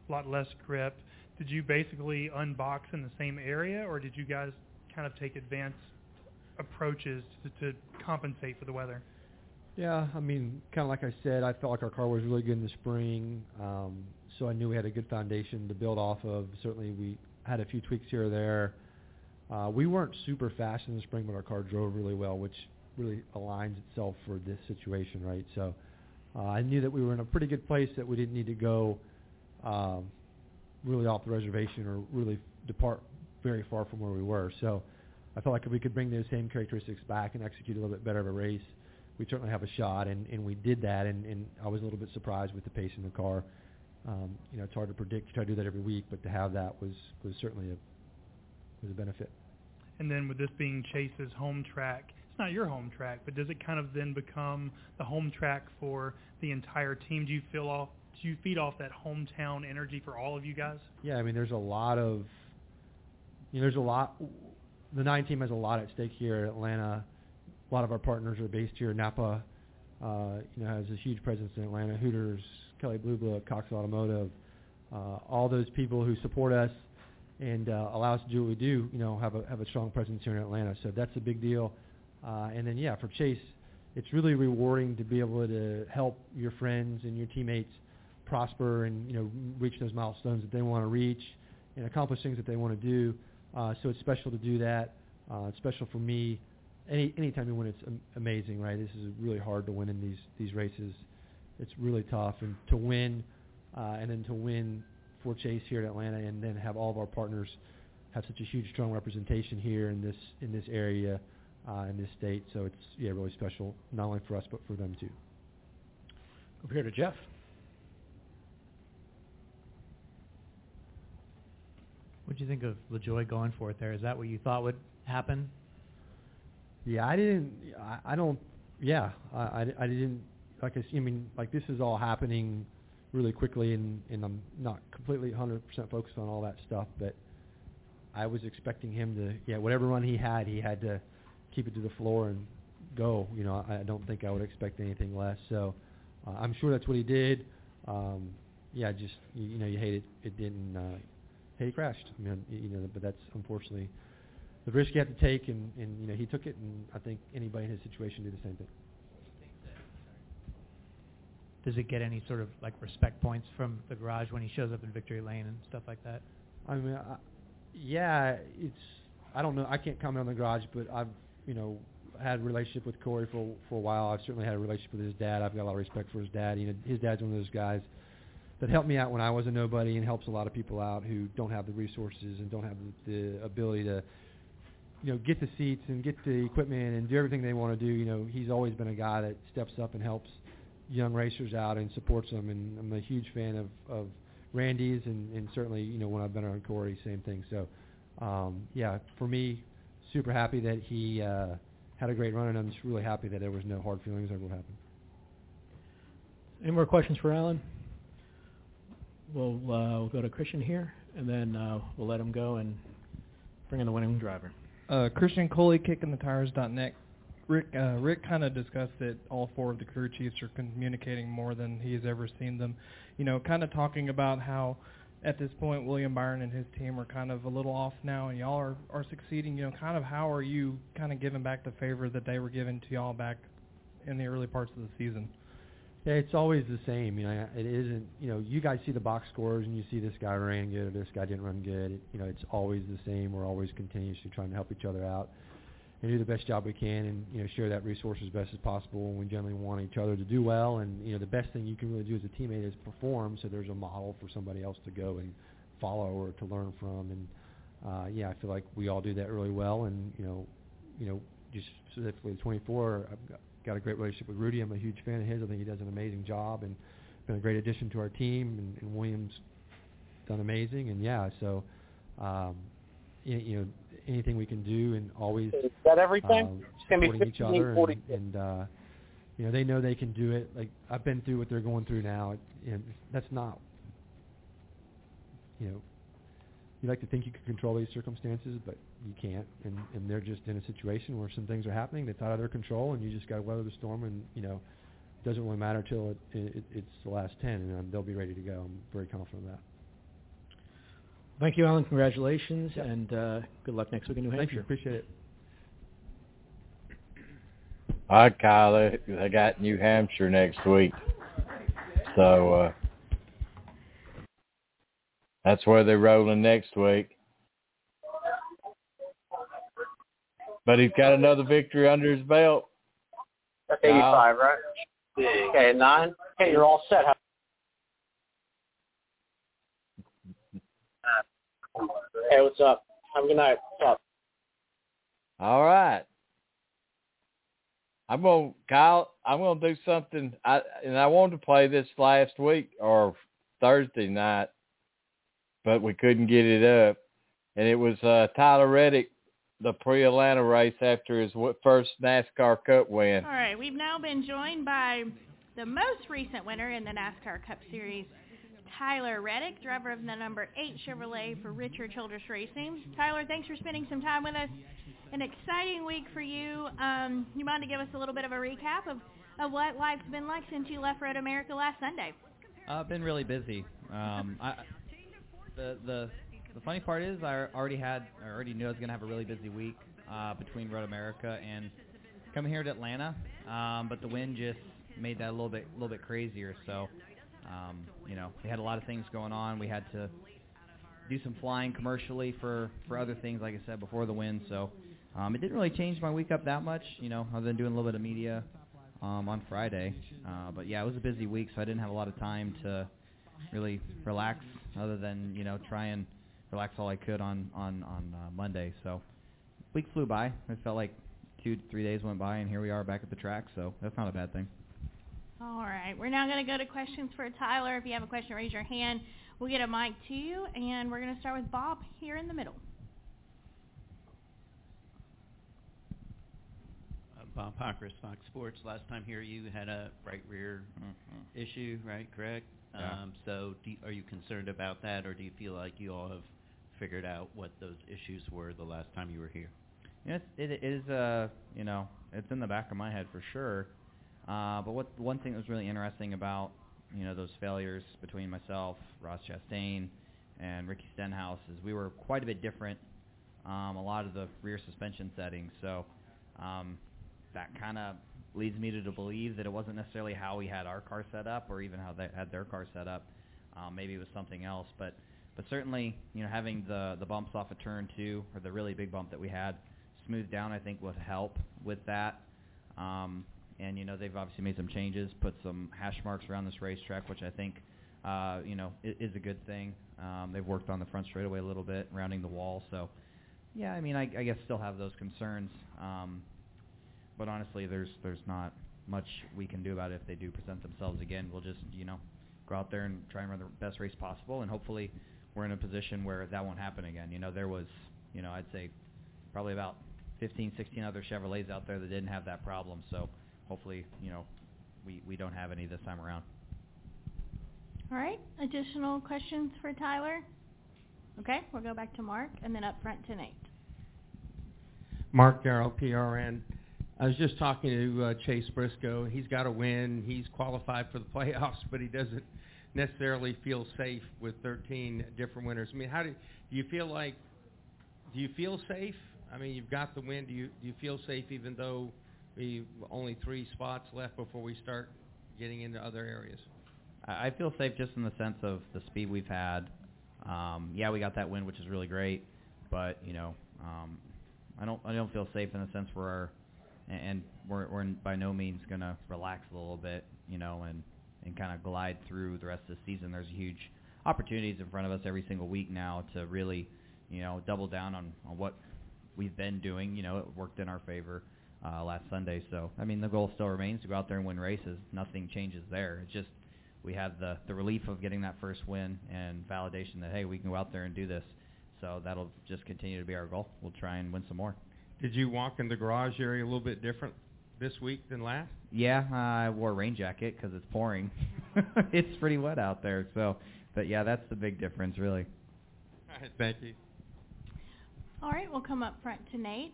a lot less grip. Did you basically unbox in the same area, or did you guys kind of take advanced approaches to, to compensate for the weather? Yeah, I mean, kind of like I said, I felt like our car was really good in the spring, um, so I knew we had a good foundation to build off of. Certainly, we had a few tweaks here or there. Uh, we weren't super fast in the spring, but our car drove really well, which really aligns itself for this situation, right? So uh, I knew that we were in a pretty good place that we didn't need to go um, really off the reservation or really depart very far from where we were. So I felt like if we could bring those same characteristics back and execute a little bit better of a race, we certainly have a shot, and, and we did that. And, and I was a little bit surprised with the pace in the car. Um, you know, it's hard to predict. You try to do that every week, but to have that was was certainly a was a benefit. And then with this being Chase's home track, it's not your home track, but does it kind of then become the home track for the entire team? Do you feel off? Do you feed off that hometown energy for all of you guys? Yeah, I mean, there's a lot of, you know, there's a lot. The nine team has a lot at stake here at Atlanta. A lot of our partners are based here. Napa, uh, you know, has a huge presence in Atlanta. Hooters, Kelley Blue Book, Cox Automotive, uh, all those people who support us and uh, allow us to do what we do. You know, have a have a strong presence here in Atlanta. So that's a big deal. Uh, and then yeah, for Chase, it's really rewarding to be able to help your friends and your teammates prosper and you know reach those milestones that they want to reach and accomplish things that they want to do. Uh, so it's special to do that. Uh, it's special for me. Any anytime you win, it's am- amazing, right? This is really hard to win in these these races. It's really tough, and to win, uh, and then to win for Chase here at Atlanta, and then have all of our partners have such a huge, strong representation here in this in this area, uh, in this state. So it's yeah, really special, not only for us but for them too. Over here to Jeff. What do you think of LaJoie going for it there? Is that what you thought would happen? Yeah, I didn't. I, I don't. Yeah, I, I, I didn't. Like I, I mean, like this is all happening really quickly, and and I'm not completely 100% focused on all that stuff, but I was expecting him to. Yeah, whatever run he had, he had to keep it to the floor and go. You know, I don't think I would expect anything less. So uh, I'm sure that's what he did. Um, yeah, just you, you know, you hate it. It didn't. Uh, hey, he crashed. I mean, you know, but that's unfortunately the risk you have to take, and, and you know he took it, and I think anybody in his situation do the same thing. Does it get any sort of like respect points from the garage when he shows up in victory lane and stuff like that? I mean, I, yeah, it's I don't know. I can't comment on the garage, but I've you know had a relationship with Corey for for a while. I've certainly had a relationship with his dad. I've got a lot of respect for his dad. You know, his dad's one of those guys that helped me out when I was a nobody and helps a lot of people out who don't have the resources and don't have the, the ability to you know, get the seats and get the equipment and do everything they want to do. You know, he's always been a guy that steps up and helps young racers out and supports them. And I'm a huge fan of of Randy's and, and certainly you know when I've been around Corey, same thing. So um, yeah, for me, super happy that he uh, had a great run, and I'm just really happy that there was no hard feelings over what happened. Any more questions for Alan? We'll uh, we'll go to Christian here, and then uh, we'll let him go and bring in the winning driver. Uh, Christian Koelle, kickingthetires.net. Rick, uh, Rick kind of discussed that all four of the crew chiefs are communicating more than he has ever seen them. You know, kind of talking about how at this point William Byron and his team are kind of a little off now, and y'all are are succeeding. You know, kind of how are you kind of giving back the favor that they were giving to y'all back in the early parts of the season? It's always the same. You know, it isn't. You know, you guys see the box scores and you see this guy ran good or this guy didn't run good. It, you know, it's always the same. We're always continuously trying to help each other out and do the best job we can, and you know, share that resource as best as possible. And we generally want each other to do well. And you know, the best thing you can really do as a teammate is perform, so there's a model for somebody else to go and follow or to learn from. And uh, yeah, I feel like we all do that really well. And you know, you know, just specifically the 24, I've got got a great relationship with Rudy. I'm a huge fan of his. I think he does an amazing job and been a great addition to our team. And, and Williams done amazing. And yeah, so um, you, you know anything we can do and always Is that everything? Be supporting each other and, and uh, you know they know they can do it. Like I've been through what they're going through now. You know, that's not you know you like to think you can control these circumstances, but you can't. And, and they're just in a situation where some things are happening that's out of their control, and you just got to weather the storm. And you know, it doesn't really matter till it, it, it's the last ten, and um, they'll be ready to go. I'm very confident of that. Thank you, Alan. Congratulations, and uh, good luck next week in New Hampshire. Thank you. Appreciate it. All right, Kyle. They, they got New Hampshire next week, so uh, that's where they're rolling next week. But he's got another victory under his belt. That's 85, right? Okay, nine. Okay, you're all set. Hey, what's up? Have a good night. What's up? All right. I'm gonna Kyle. I'm gonna do something. I and I wanted to play this last week or Thursday night, but we couldn't get it up. And it was uh, Tyler Reddick, the pre-Atlanta race after his first NASCAR Cup win. All right, we've now been joined by the most recent winner in the NASCAR Cup Series, Tyler Reddick, driver of the number 8 Chevrolet for Richard Childress Racing. Tyler, thanks for spending some time with us. An exciting week for you. Um, you mind to give us a little bit of a recap of, of what life's been like since you left Road America last Sunday? I've been really busy. Um, I, the the the funny part is I already had I already knew I was gonna have a really busy week uh, between Road America and coming here to Atlanta, um, but the wind just made that a little bit a little bit crazier. So um, you know we had a lot of things going on. We had to do some flying commercially for for other things, like I said before the wind. So um, it didn't really change my week up that much, you know, other than doing a little bit of media um, on Friday. Uh, but yeah, it was a busy week, so I didn't have a lot of time to really relax, other than you know try and relax all I could on on on uh, Monday. So week flew by. It felt like two three days went by, and here we are back at the track. So that's not a bad thing. All right, we're now going to go to questions for Tyler. If you have a question, raise your hand. We'll get a mic to you, and we're going to start with Bob here in the middle. Uh, Bob Pockrass, Fox Sports. Last time here you had a right rear issue, right? Correct. Yeah. Um, so, do, are you concerned about that, or do you feel like you all have figured out what those issues were the last time you were here? Yes, it, is. Uh, you know, it's in the back of my head for sure. Uh, but what one thing that was really interesting about you know those failures between myself, Ross Chastain, and Ricky Stenhouse is we were quite a bit different. Um, a lot of the rear suspension settings, so um, that kind of leads me to believe that it wasn't necessarily how we had our car set up, or even how they had their car set up. Um, maybe it was something else, but but certainly you know having the the bumps off of turn two or the really big bump that we had smoothed down, I think would help with that. Um, and you know they've obviously made some changes, put some hash marks around this racetrack, which I think uh, you know is, is a good thing. Um, they've worked on the front straightaway a little bit, rounding the wall. So Yeah, I mean, I, I guess still have those concerns, um, but honestly, there's there's not much we can do about it if they do present themselves again. We'll just you know go out there and try and run the best race possible, and hopefully we're in a position where that won't happen again. You know, there was you know I'd say probably about 15, 16 other Chevrolets out there that didn't have that problem, so hopefully you know we we don't have any this time around. All right. Additional questions for Tyler? Okay, we'll go back to Mark and then up front to Nate. Mark Darrow, PRN. I was just talking to uh, Chase Briscoe. He's got a win. He's qualified for the playoffs, but he doesn't necessarily feel safe with 13 different winners. I mean, how do, do you feel like? Do you feel safe? I mean, you've got the win. Do you do you feel safe even though we only three spots left before we start getting into other areas? I feel safe just in the sense of the speed we've had. Um, yeah, we got that win, which is really great, but you know, um, I don't I don't feel safe in the sense where and we're we're by no means gonna relax a little bit, you know, and and kind of glide through the rest of the season. There's huge opportunities in front of us every single week now to really, you know, double down on on what we've been doing. You know, it worked in our favor uh, last Sunday. So I mean, the goal still remains to go out there and win races. Nothing changes there. It's just we have the the relief of getting that first win and validation that hey, we can go out there and do this. So that'll just continue to be our goal. We'll try and win some more. Did you walk in the garage area a little bit different this week than last? Yeah, uh, I wore a rain jacket because it's pouring. it's pretty wet out there. So, but yeah, that's the big difference, really. All right, thank you. All right, we'll come up front to Nate.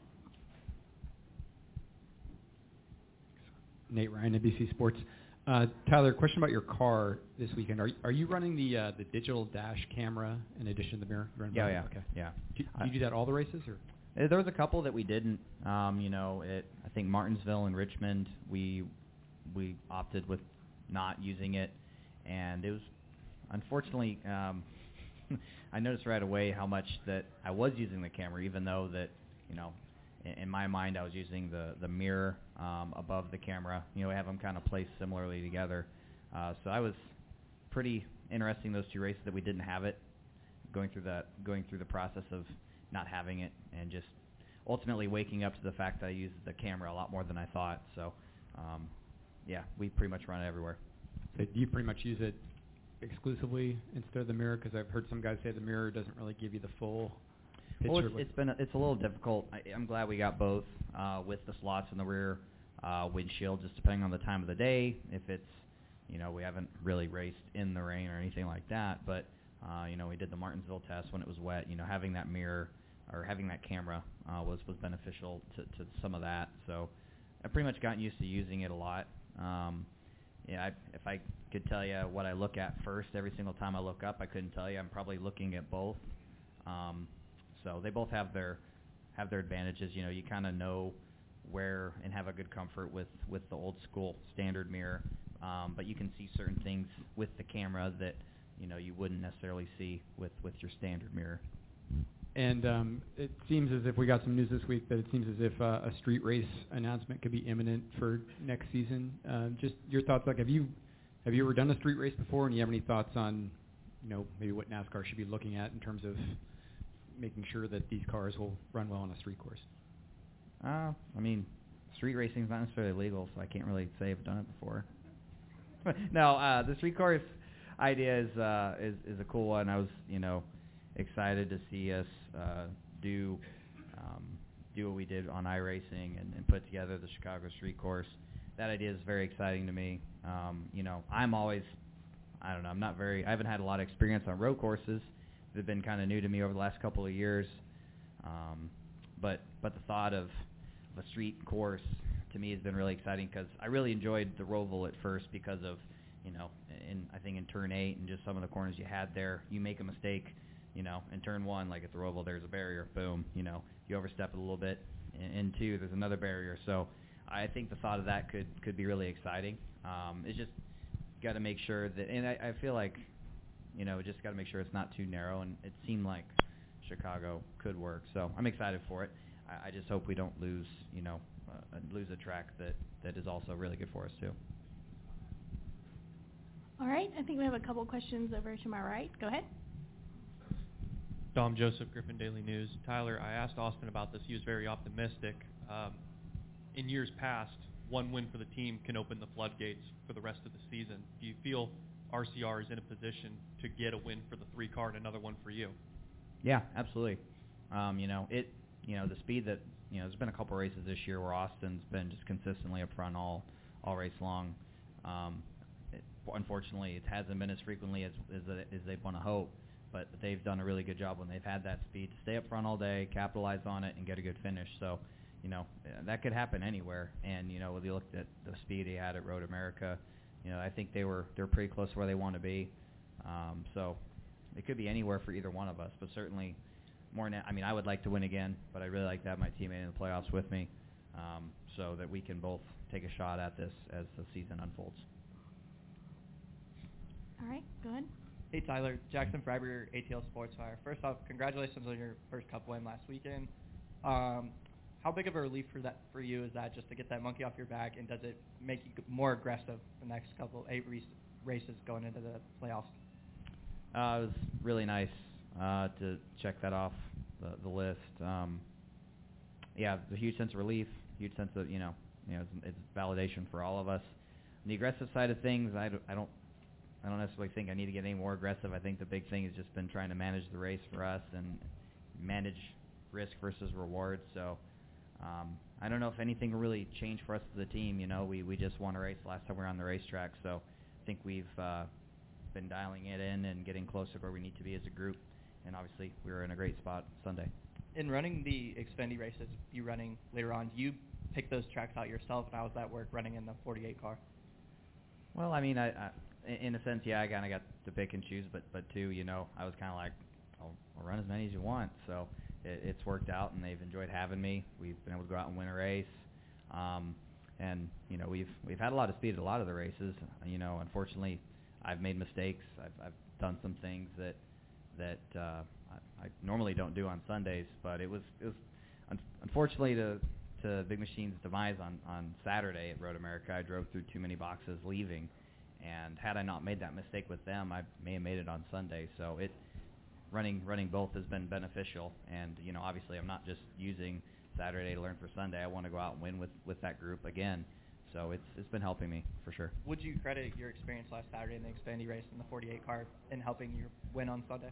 Nate Ryan, NBC Sports. Uh, Tyler, question about your car this weekend. Are are you running the uh, the digital dash camera in addition to the mirror? Yeah, yeah, Okay. yeah. Do, do you do that all the races or? Uh, There was a couple that we didn't. Um, you know, it, I think Martinsville and Richmond, we we opted with not using it, and it was unfortunately. Um, I noticed right away how much that I was using the camera, even though that you know, in, in my mind I was using the the mirror um, above the camera. You know, we have them kind of placed similarly together. Uh, so I was pretty interesting those two races that we didn't have it, going through that going through the process of not having it and just ultimately waking up to the fact that I use the camera a lot more than I thought. So, um, yeah, we pretty much run it everywhere. So do you pretty much use it exclusively instead of the mirror? Because I've heard some guys say the mirror doesn't really give you the full picture. Well, it's, it's been a, it's a little difficult. I, I'm glad we got both uh, with the slots in the rear uh, windshield, just depending on the time of the day. If it's you know we haven't really raced in the rain or anything like that, but uh, you know we did the Martinsville test when it was wet. You know having that mirror or having that camera uh, was was beneficial to, to some of that. So I've pretty much gotten used to using it a lot. Um, yeah, I, if I could tell you what I look at first every single time I look up, I couldn't tell you. I'm probably looking at both. Um, so they both have their have their advantages. You know, you kind of know where and have a good comfort with with the old school standard mirror, um, but you can see certain things with the camera that you know you wouldn't necessarily see with with your standard mirror. And um, it seems as if we got some news this week that it seems as if uh, a street race announcement could be imminent for next season. Um, just your thoughts, like have you have you ever done a street race before, and you have any thoughts on, you know, maybe what NASCAR should be looking at in terms of making sure that these cars will run well on a street course? Uh, I mean, street racing is not necessarily legal, so I can't really say I've done it before. no, uh, the street course idea is uh, is is a cool one. I was, you know, excited to see us uh, do um, do what we did on iRacing and, and put together the Chicago Street Course. That idea is very exciting to me. Um, you know, I'm always, I don't know, I'm not very, I haven't had a lot of experience on road courses. They've been kind of new to me over the last couple of years. Um, but but the thought of, a street course to me has been really exciting because I really enjoyed the Roval at first because of, you know, in I think in turn eight and just some of the corners you had there, you make a mistake, you know, in turn one, like at the Roval, there's a barrier, boom, you know, you overstep it a little bit. In, in two, there's another barrier. So I think the thought of that could could be really exciting. Um, it's just got to make sure that, and I, I feel like, you know, just got to make sure it's not too narrow. And it seemed like Chicago could work, so I'm excited for it. I, I just hope we don't lose, you know, uh, lose a track that that is also really good for us too. All right, I think we have a couple questions over to my right. Go ahead. Dom Joseph, Griffin Daily News. Tyler, I asked Austin about this. He was very optimistic. Um, in years past, one win for the team can open the floodgates for the rest of the season. Do you feel RCR is in a position to get a win for the three car and another one for you? Yeah, absolutely. Um, you know, it you know, the speed that you know, there's been a couple races this year where Austin's been just consistently up front all all race long. Um, it, unfortunately, it hasn't been as frequently as as, as they'd want to hope, but they've done a really good job when they've had that speed to stay up front all day, capitalize on it, and get a good finish. So, you know, that could happen anywhere. And you know, if you looked at the speed he had at Road America, you know, I think they were they're pretty close to where they want to be. Um, so, it could be anywhere for either one of us, but certainly more. Na- I mean, I would like to win again, but I really like to have my teammate in the playoffs with me, um, so that we can both take a shot at this as the season unfolds. All right, go ahead. Hey Tyler, Jackson Freiberger, ATL Sports Wire. First off, congratulations on your first Cup win last weekend. Um, how big of a relief for that for you is that just to get that monkey off your back, and does it make you more aggressive the next couple eight race, races going into the playoffs? Uh, it was really nice uh, to check that off the, the list. Um, yeah, a huge sense of relief, huge sense of you know, you know, it's, it's validation for all of us. On the aggressive side of things, I I don't, I don't necessarily think I need to get any more aggressive. I think the big thing has just been trying to manage the race for us and manage risk versus reward. So. Um, I don't know if anything really changed for us as a team. You know, we we just won a race last time we were on the racetrack, so I think we've uh, been dialing it in and getting closer to where we need to be as a group. And obviously, we were in a great spot Sunday. In running the Xfinity races, you running later on, do you pick those tracks out yourself, and how does that work running in the 48 car? Well, I mean, I, I in a sense, yeah, I kind of got to pick and choose, but but two, you know, I was kind of like, I'll, I'll run as many as you want. So it, it's worked out, and they've enjoyed having me. We've been able to go out and win a race, um, and you know, we've we've had a lot of speed at a lot of the races. You know, unfortunately, I've made mistakes. I've I've done some things that that uh, I, I normally don't do on Sundays, but it was it was un- unfortunately to to Big Machine's demise on on Saturday at Road America. I drove through too many boxes leaving, and had I not made that mistake with them, I may have made it on Sunday. So it running running both has been beneficial, and you know obviously I'm not just using Saturday to learn for Sunday. I want to go out and win with with that group again. So it's it's been helping me for sure. Would you credit your experience last Saturday in the Xfinity race in the 48 car in helping you win on Sunday?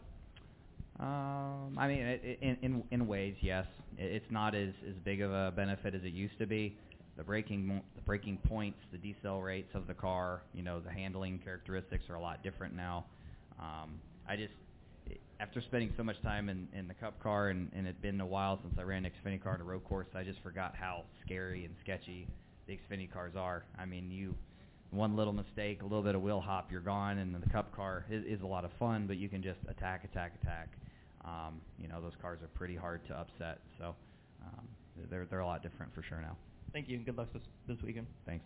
Um, I mean, it, it, in in in ways, yes. It, it's not as as big of a benefit as it used to be. The braking mo- the braking points, the decel rates of the car, you know, the handling characteristics are a lot different now. Um, I just after spending so much time in in the Cup car and and it had been a while since I ran an Xfinity car in a road course, I just forgot how scary and sketchy the Xfinity cars are. I mean, you one little mistake, a little bit of wheel hop, you're gone. And the Cup car is, is a lot of fun, but you can just attack, attack, attack. Um, you know, those cars are pretty hard to upset. So um, they're they're a lot different for sure now. Thank you, and good luck this this weekend. Thanks.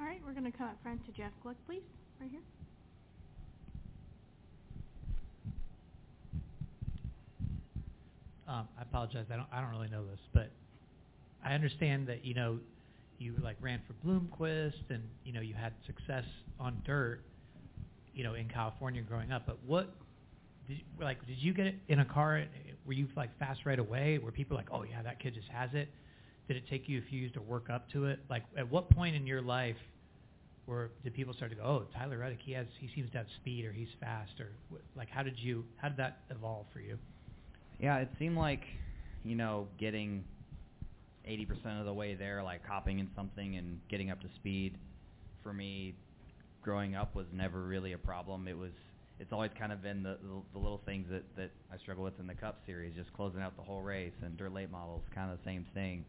All right, we're going to come up front to Jeff Gluck, please, right here. Um, I apologize. I don't. I don't really know this, but I understand that you know you like ran for Bloomquist and you know you had success on dirt, you know, in California growing up. But what did you, like did you get in a car? Were you like fast right away? Were people like, oh yeah, that kid just has it? Did it take you a few years to work up to it? Like at what point in your life where did people start to go, oh Tyler Reddick, he has he seems to have speed or he's fast or like how did you how did that evolve for you? Yeah, it seemed like, you know, getting 80% of the way there, like hopping in something and getting up to speed, for me, growing up was never really a problem. It was, it's always kind of been the the, the little things that that I struggle with in the Cup Series, just closing out the whole race, and dirt late models, kind of the same thing.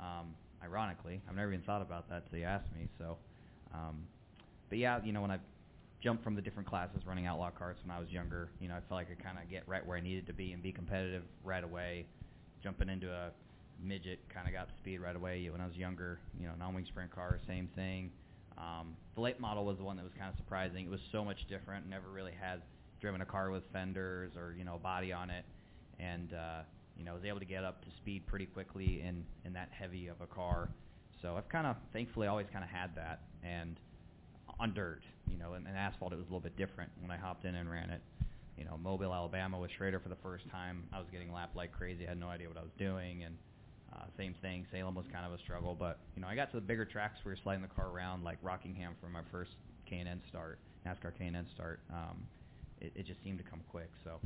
Um, ironically, I've never even thought about that till you asked me. So, um, but yeah, you know, when I jumped from the different classes running outlaw carts when I was younger. You know, I felt like I kind of get right where I needed to be and be competitive right away. Jumping into a midget kind of got speed right away. When I was younger, you know, non-wing sprint car, same thing. Um, the late model was the one that was kind of surprising. It was so much different. Never really had driven a car with fenders or you know body on it, and uh, you know was able to get up to speed pretty quickly in in that heavy of a car. So I've kind of thankfully always kind of had that and on dirt, you know, and, and asphalt it was a little bit different when I hopped in and ran it. you know, Mobile, Alabama with Schrader for the first time. I was getting lapped like crazy. I had no idea what I was doing, and uh, same thing. Salem was kind of a struggle, but you know, I got to the bigger tracks where you're sliding the car around, like Rockingham for my first K&N start, NASCAR K&N start. Um, it, it just seemed to come quick. So,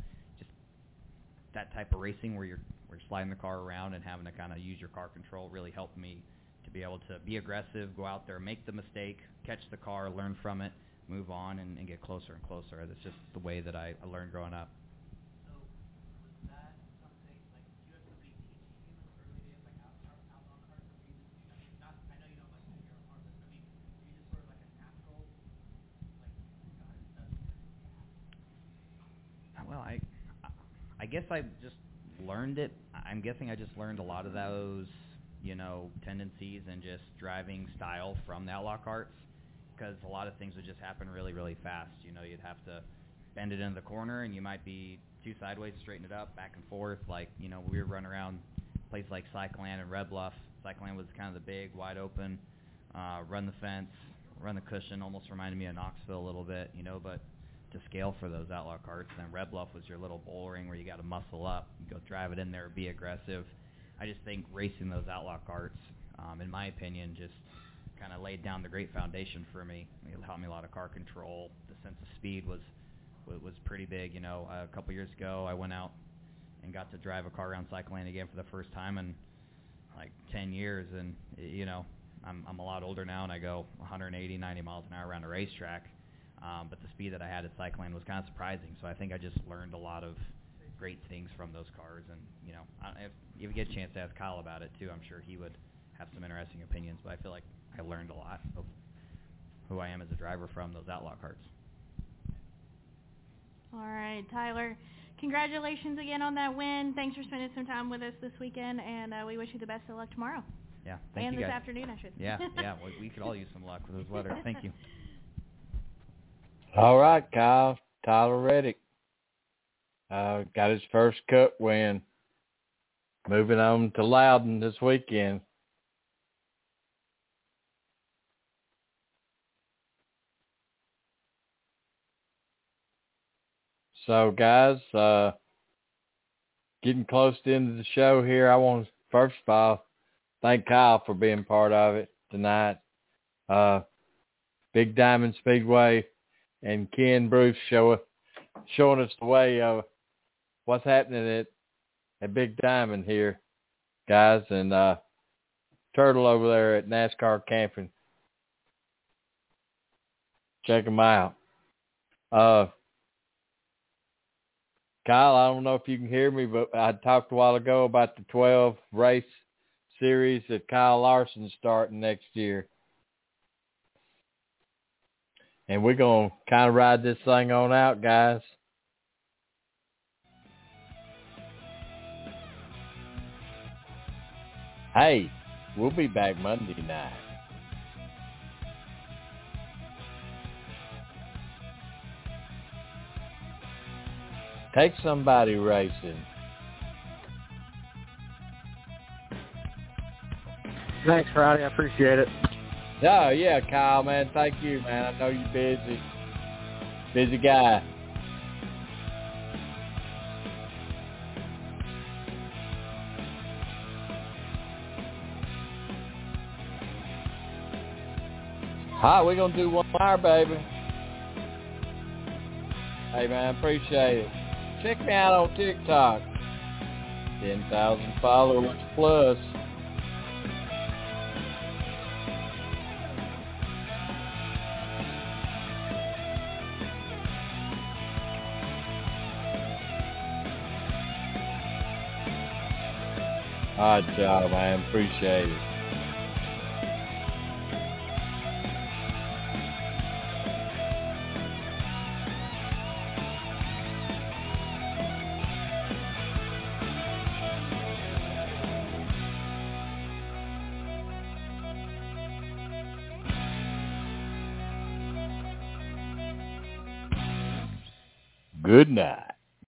that type of racing where you're where you're sliding the car around and having to kind of use your car control really helped me to be able to be aggressive, go out there, make the mistake, catch the car, learn from it, move on, and, and get closer and closer. That's just the way that I, I learned growing up. Well, I I guess I just learned it. I'm guessing I just learned a lot of those, you know, tendencies and just driving style from the outlaw carts because a lot of things would just happen really, really fast. You know, you'd have to bend it into the corner and you might be two sideways, straighten it up, back and forth. Like, you know, we were running around places like Cycleland and Red Bluff. Cycleland was kind of the big, wide open, uh, run the fence, run the cushion, almost reminded me of Knoxville a little bit, you know, but to scale for those outlaw carts. And then Red Bluff was your little bull ring where you got to muscle up, go drive it in there, be aggressive. I just think racing those outlaw carts, um, in my opinion, just kind of laid down the great foundation for me. It taught me a lot of car control. The sense of speed was was pretty big. You know, a couple years ago, I went out and got to drive a car around Cycleland again for the first time in like 10 years, and you know, I'm I'm a lot older now, and I go 180, 90 miles an hour around a racetrack. Um, but the speed that I had at Cycleland was kind of surprising. So I think I just learned a lot of great things from those cars. And you know, I, if if you get a chance to ask Kyle about it too, I'm sure he would have some interesting opinions. But I feel like I learned a lot of who I am as a driver from those outlaw cars. All right, Tyler. Congratulations again on that win. Thanks for spending some time with us this weekend, and uh, we wish you the best of luck tomorrow. Yeah, thank you. and this afternoon, I should. Say. Yeah, yeah. We, we could all use some luck with this weather. Thank you. All right, Kyle. Tyler Reddick uh, got his first Cup win. Moving on to Loudon this weekend. So, guys, uh, getting close to the end of the show here. I want to first of all thank Kyle for being part of it tonight. Uh, Big Diamond Speedway and Ken Bruce show, showing us the way of what's happening at, at Big Diamond here, guys, and uh, Turtle over there at NASCAR Camping. Check them out. Uh, Kyle, I don't know if you can hear me, but I talked a while ago about the 12 race series that Kyle Larson's starting next year. And we're going to kind of ride this thing on out, guys. Hey, we'll be back Monday night. Take somebody racing. Thanks, Friday. I appreciate it. Oh yeah, Kyle, man. Thank you, man. I know you're busy. Busy guy. All right, we're gonna do one more, baby. Hey man, appreciate it. Check me out on TikTok. Ten thousand followers plus. Hard job, I Appreciate it.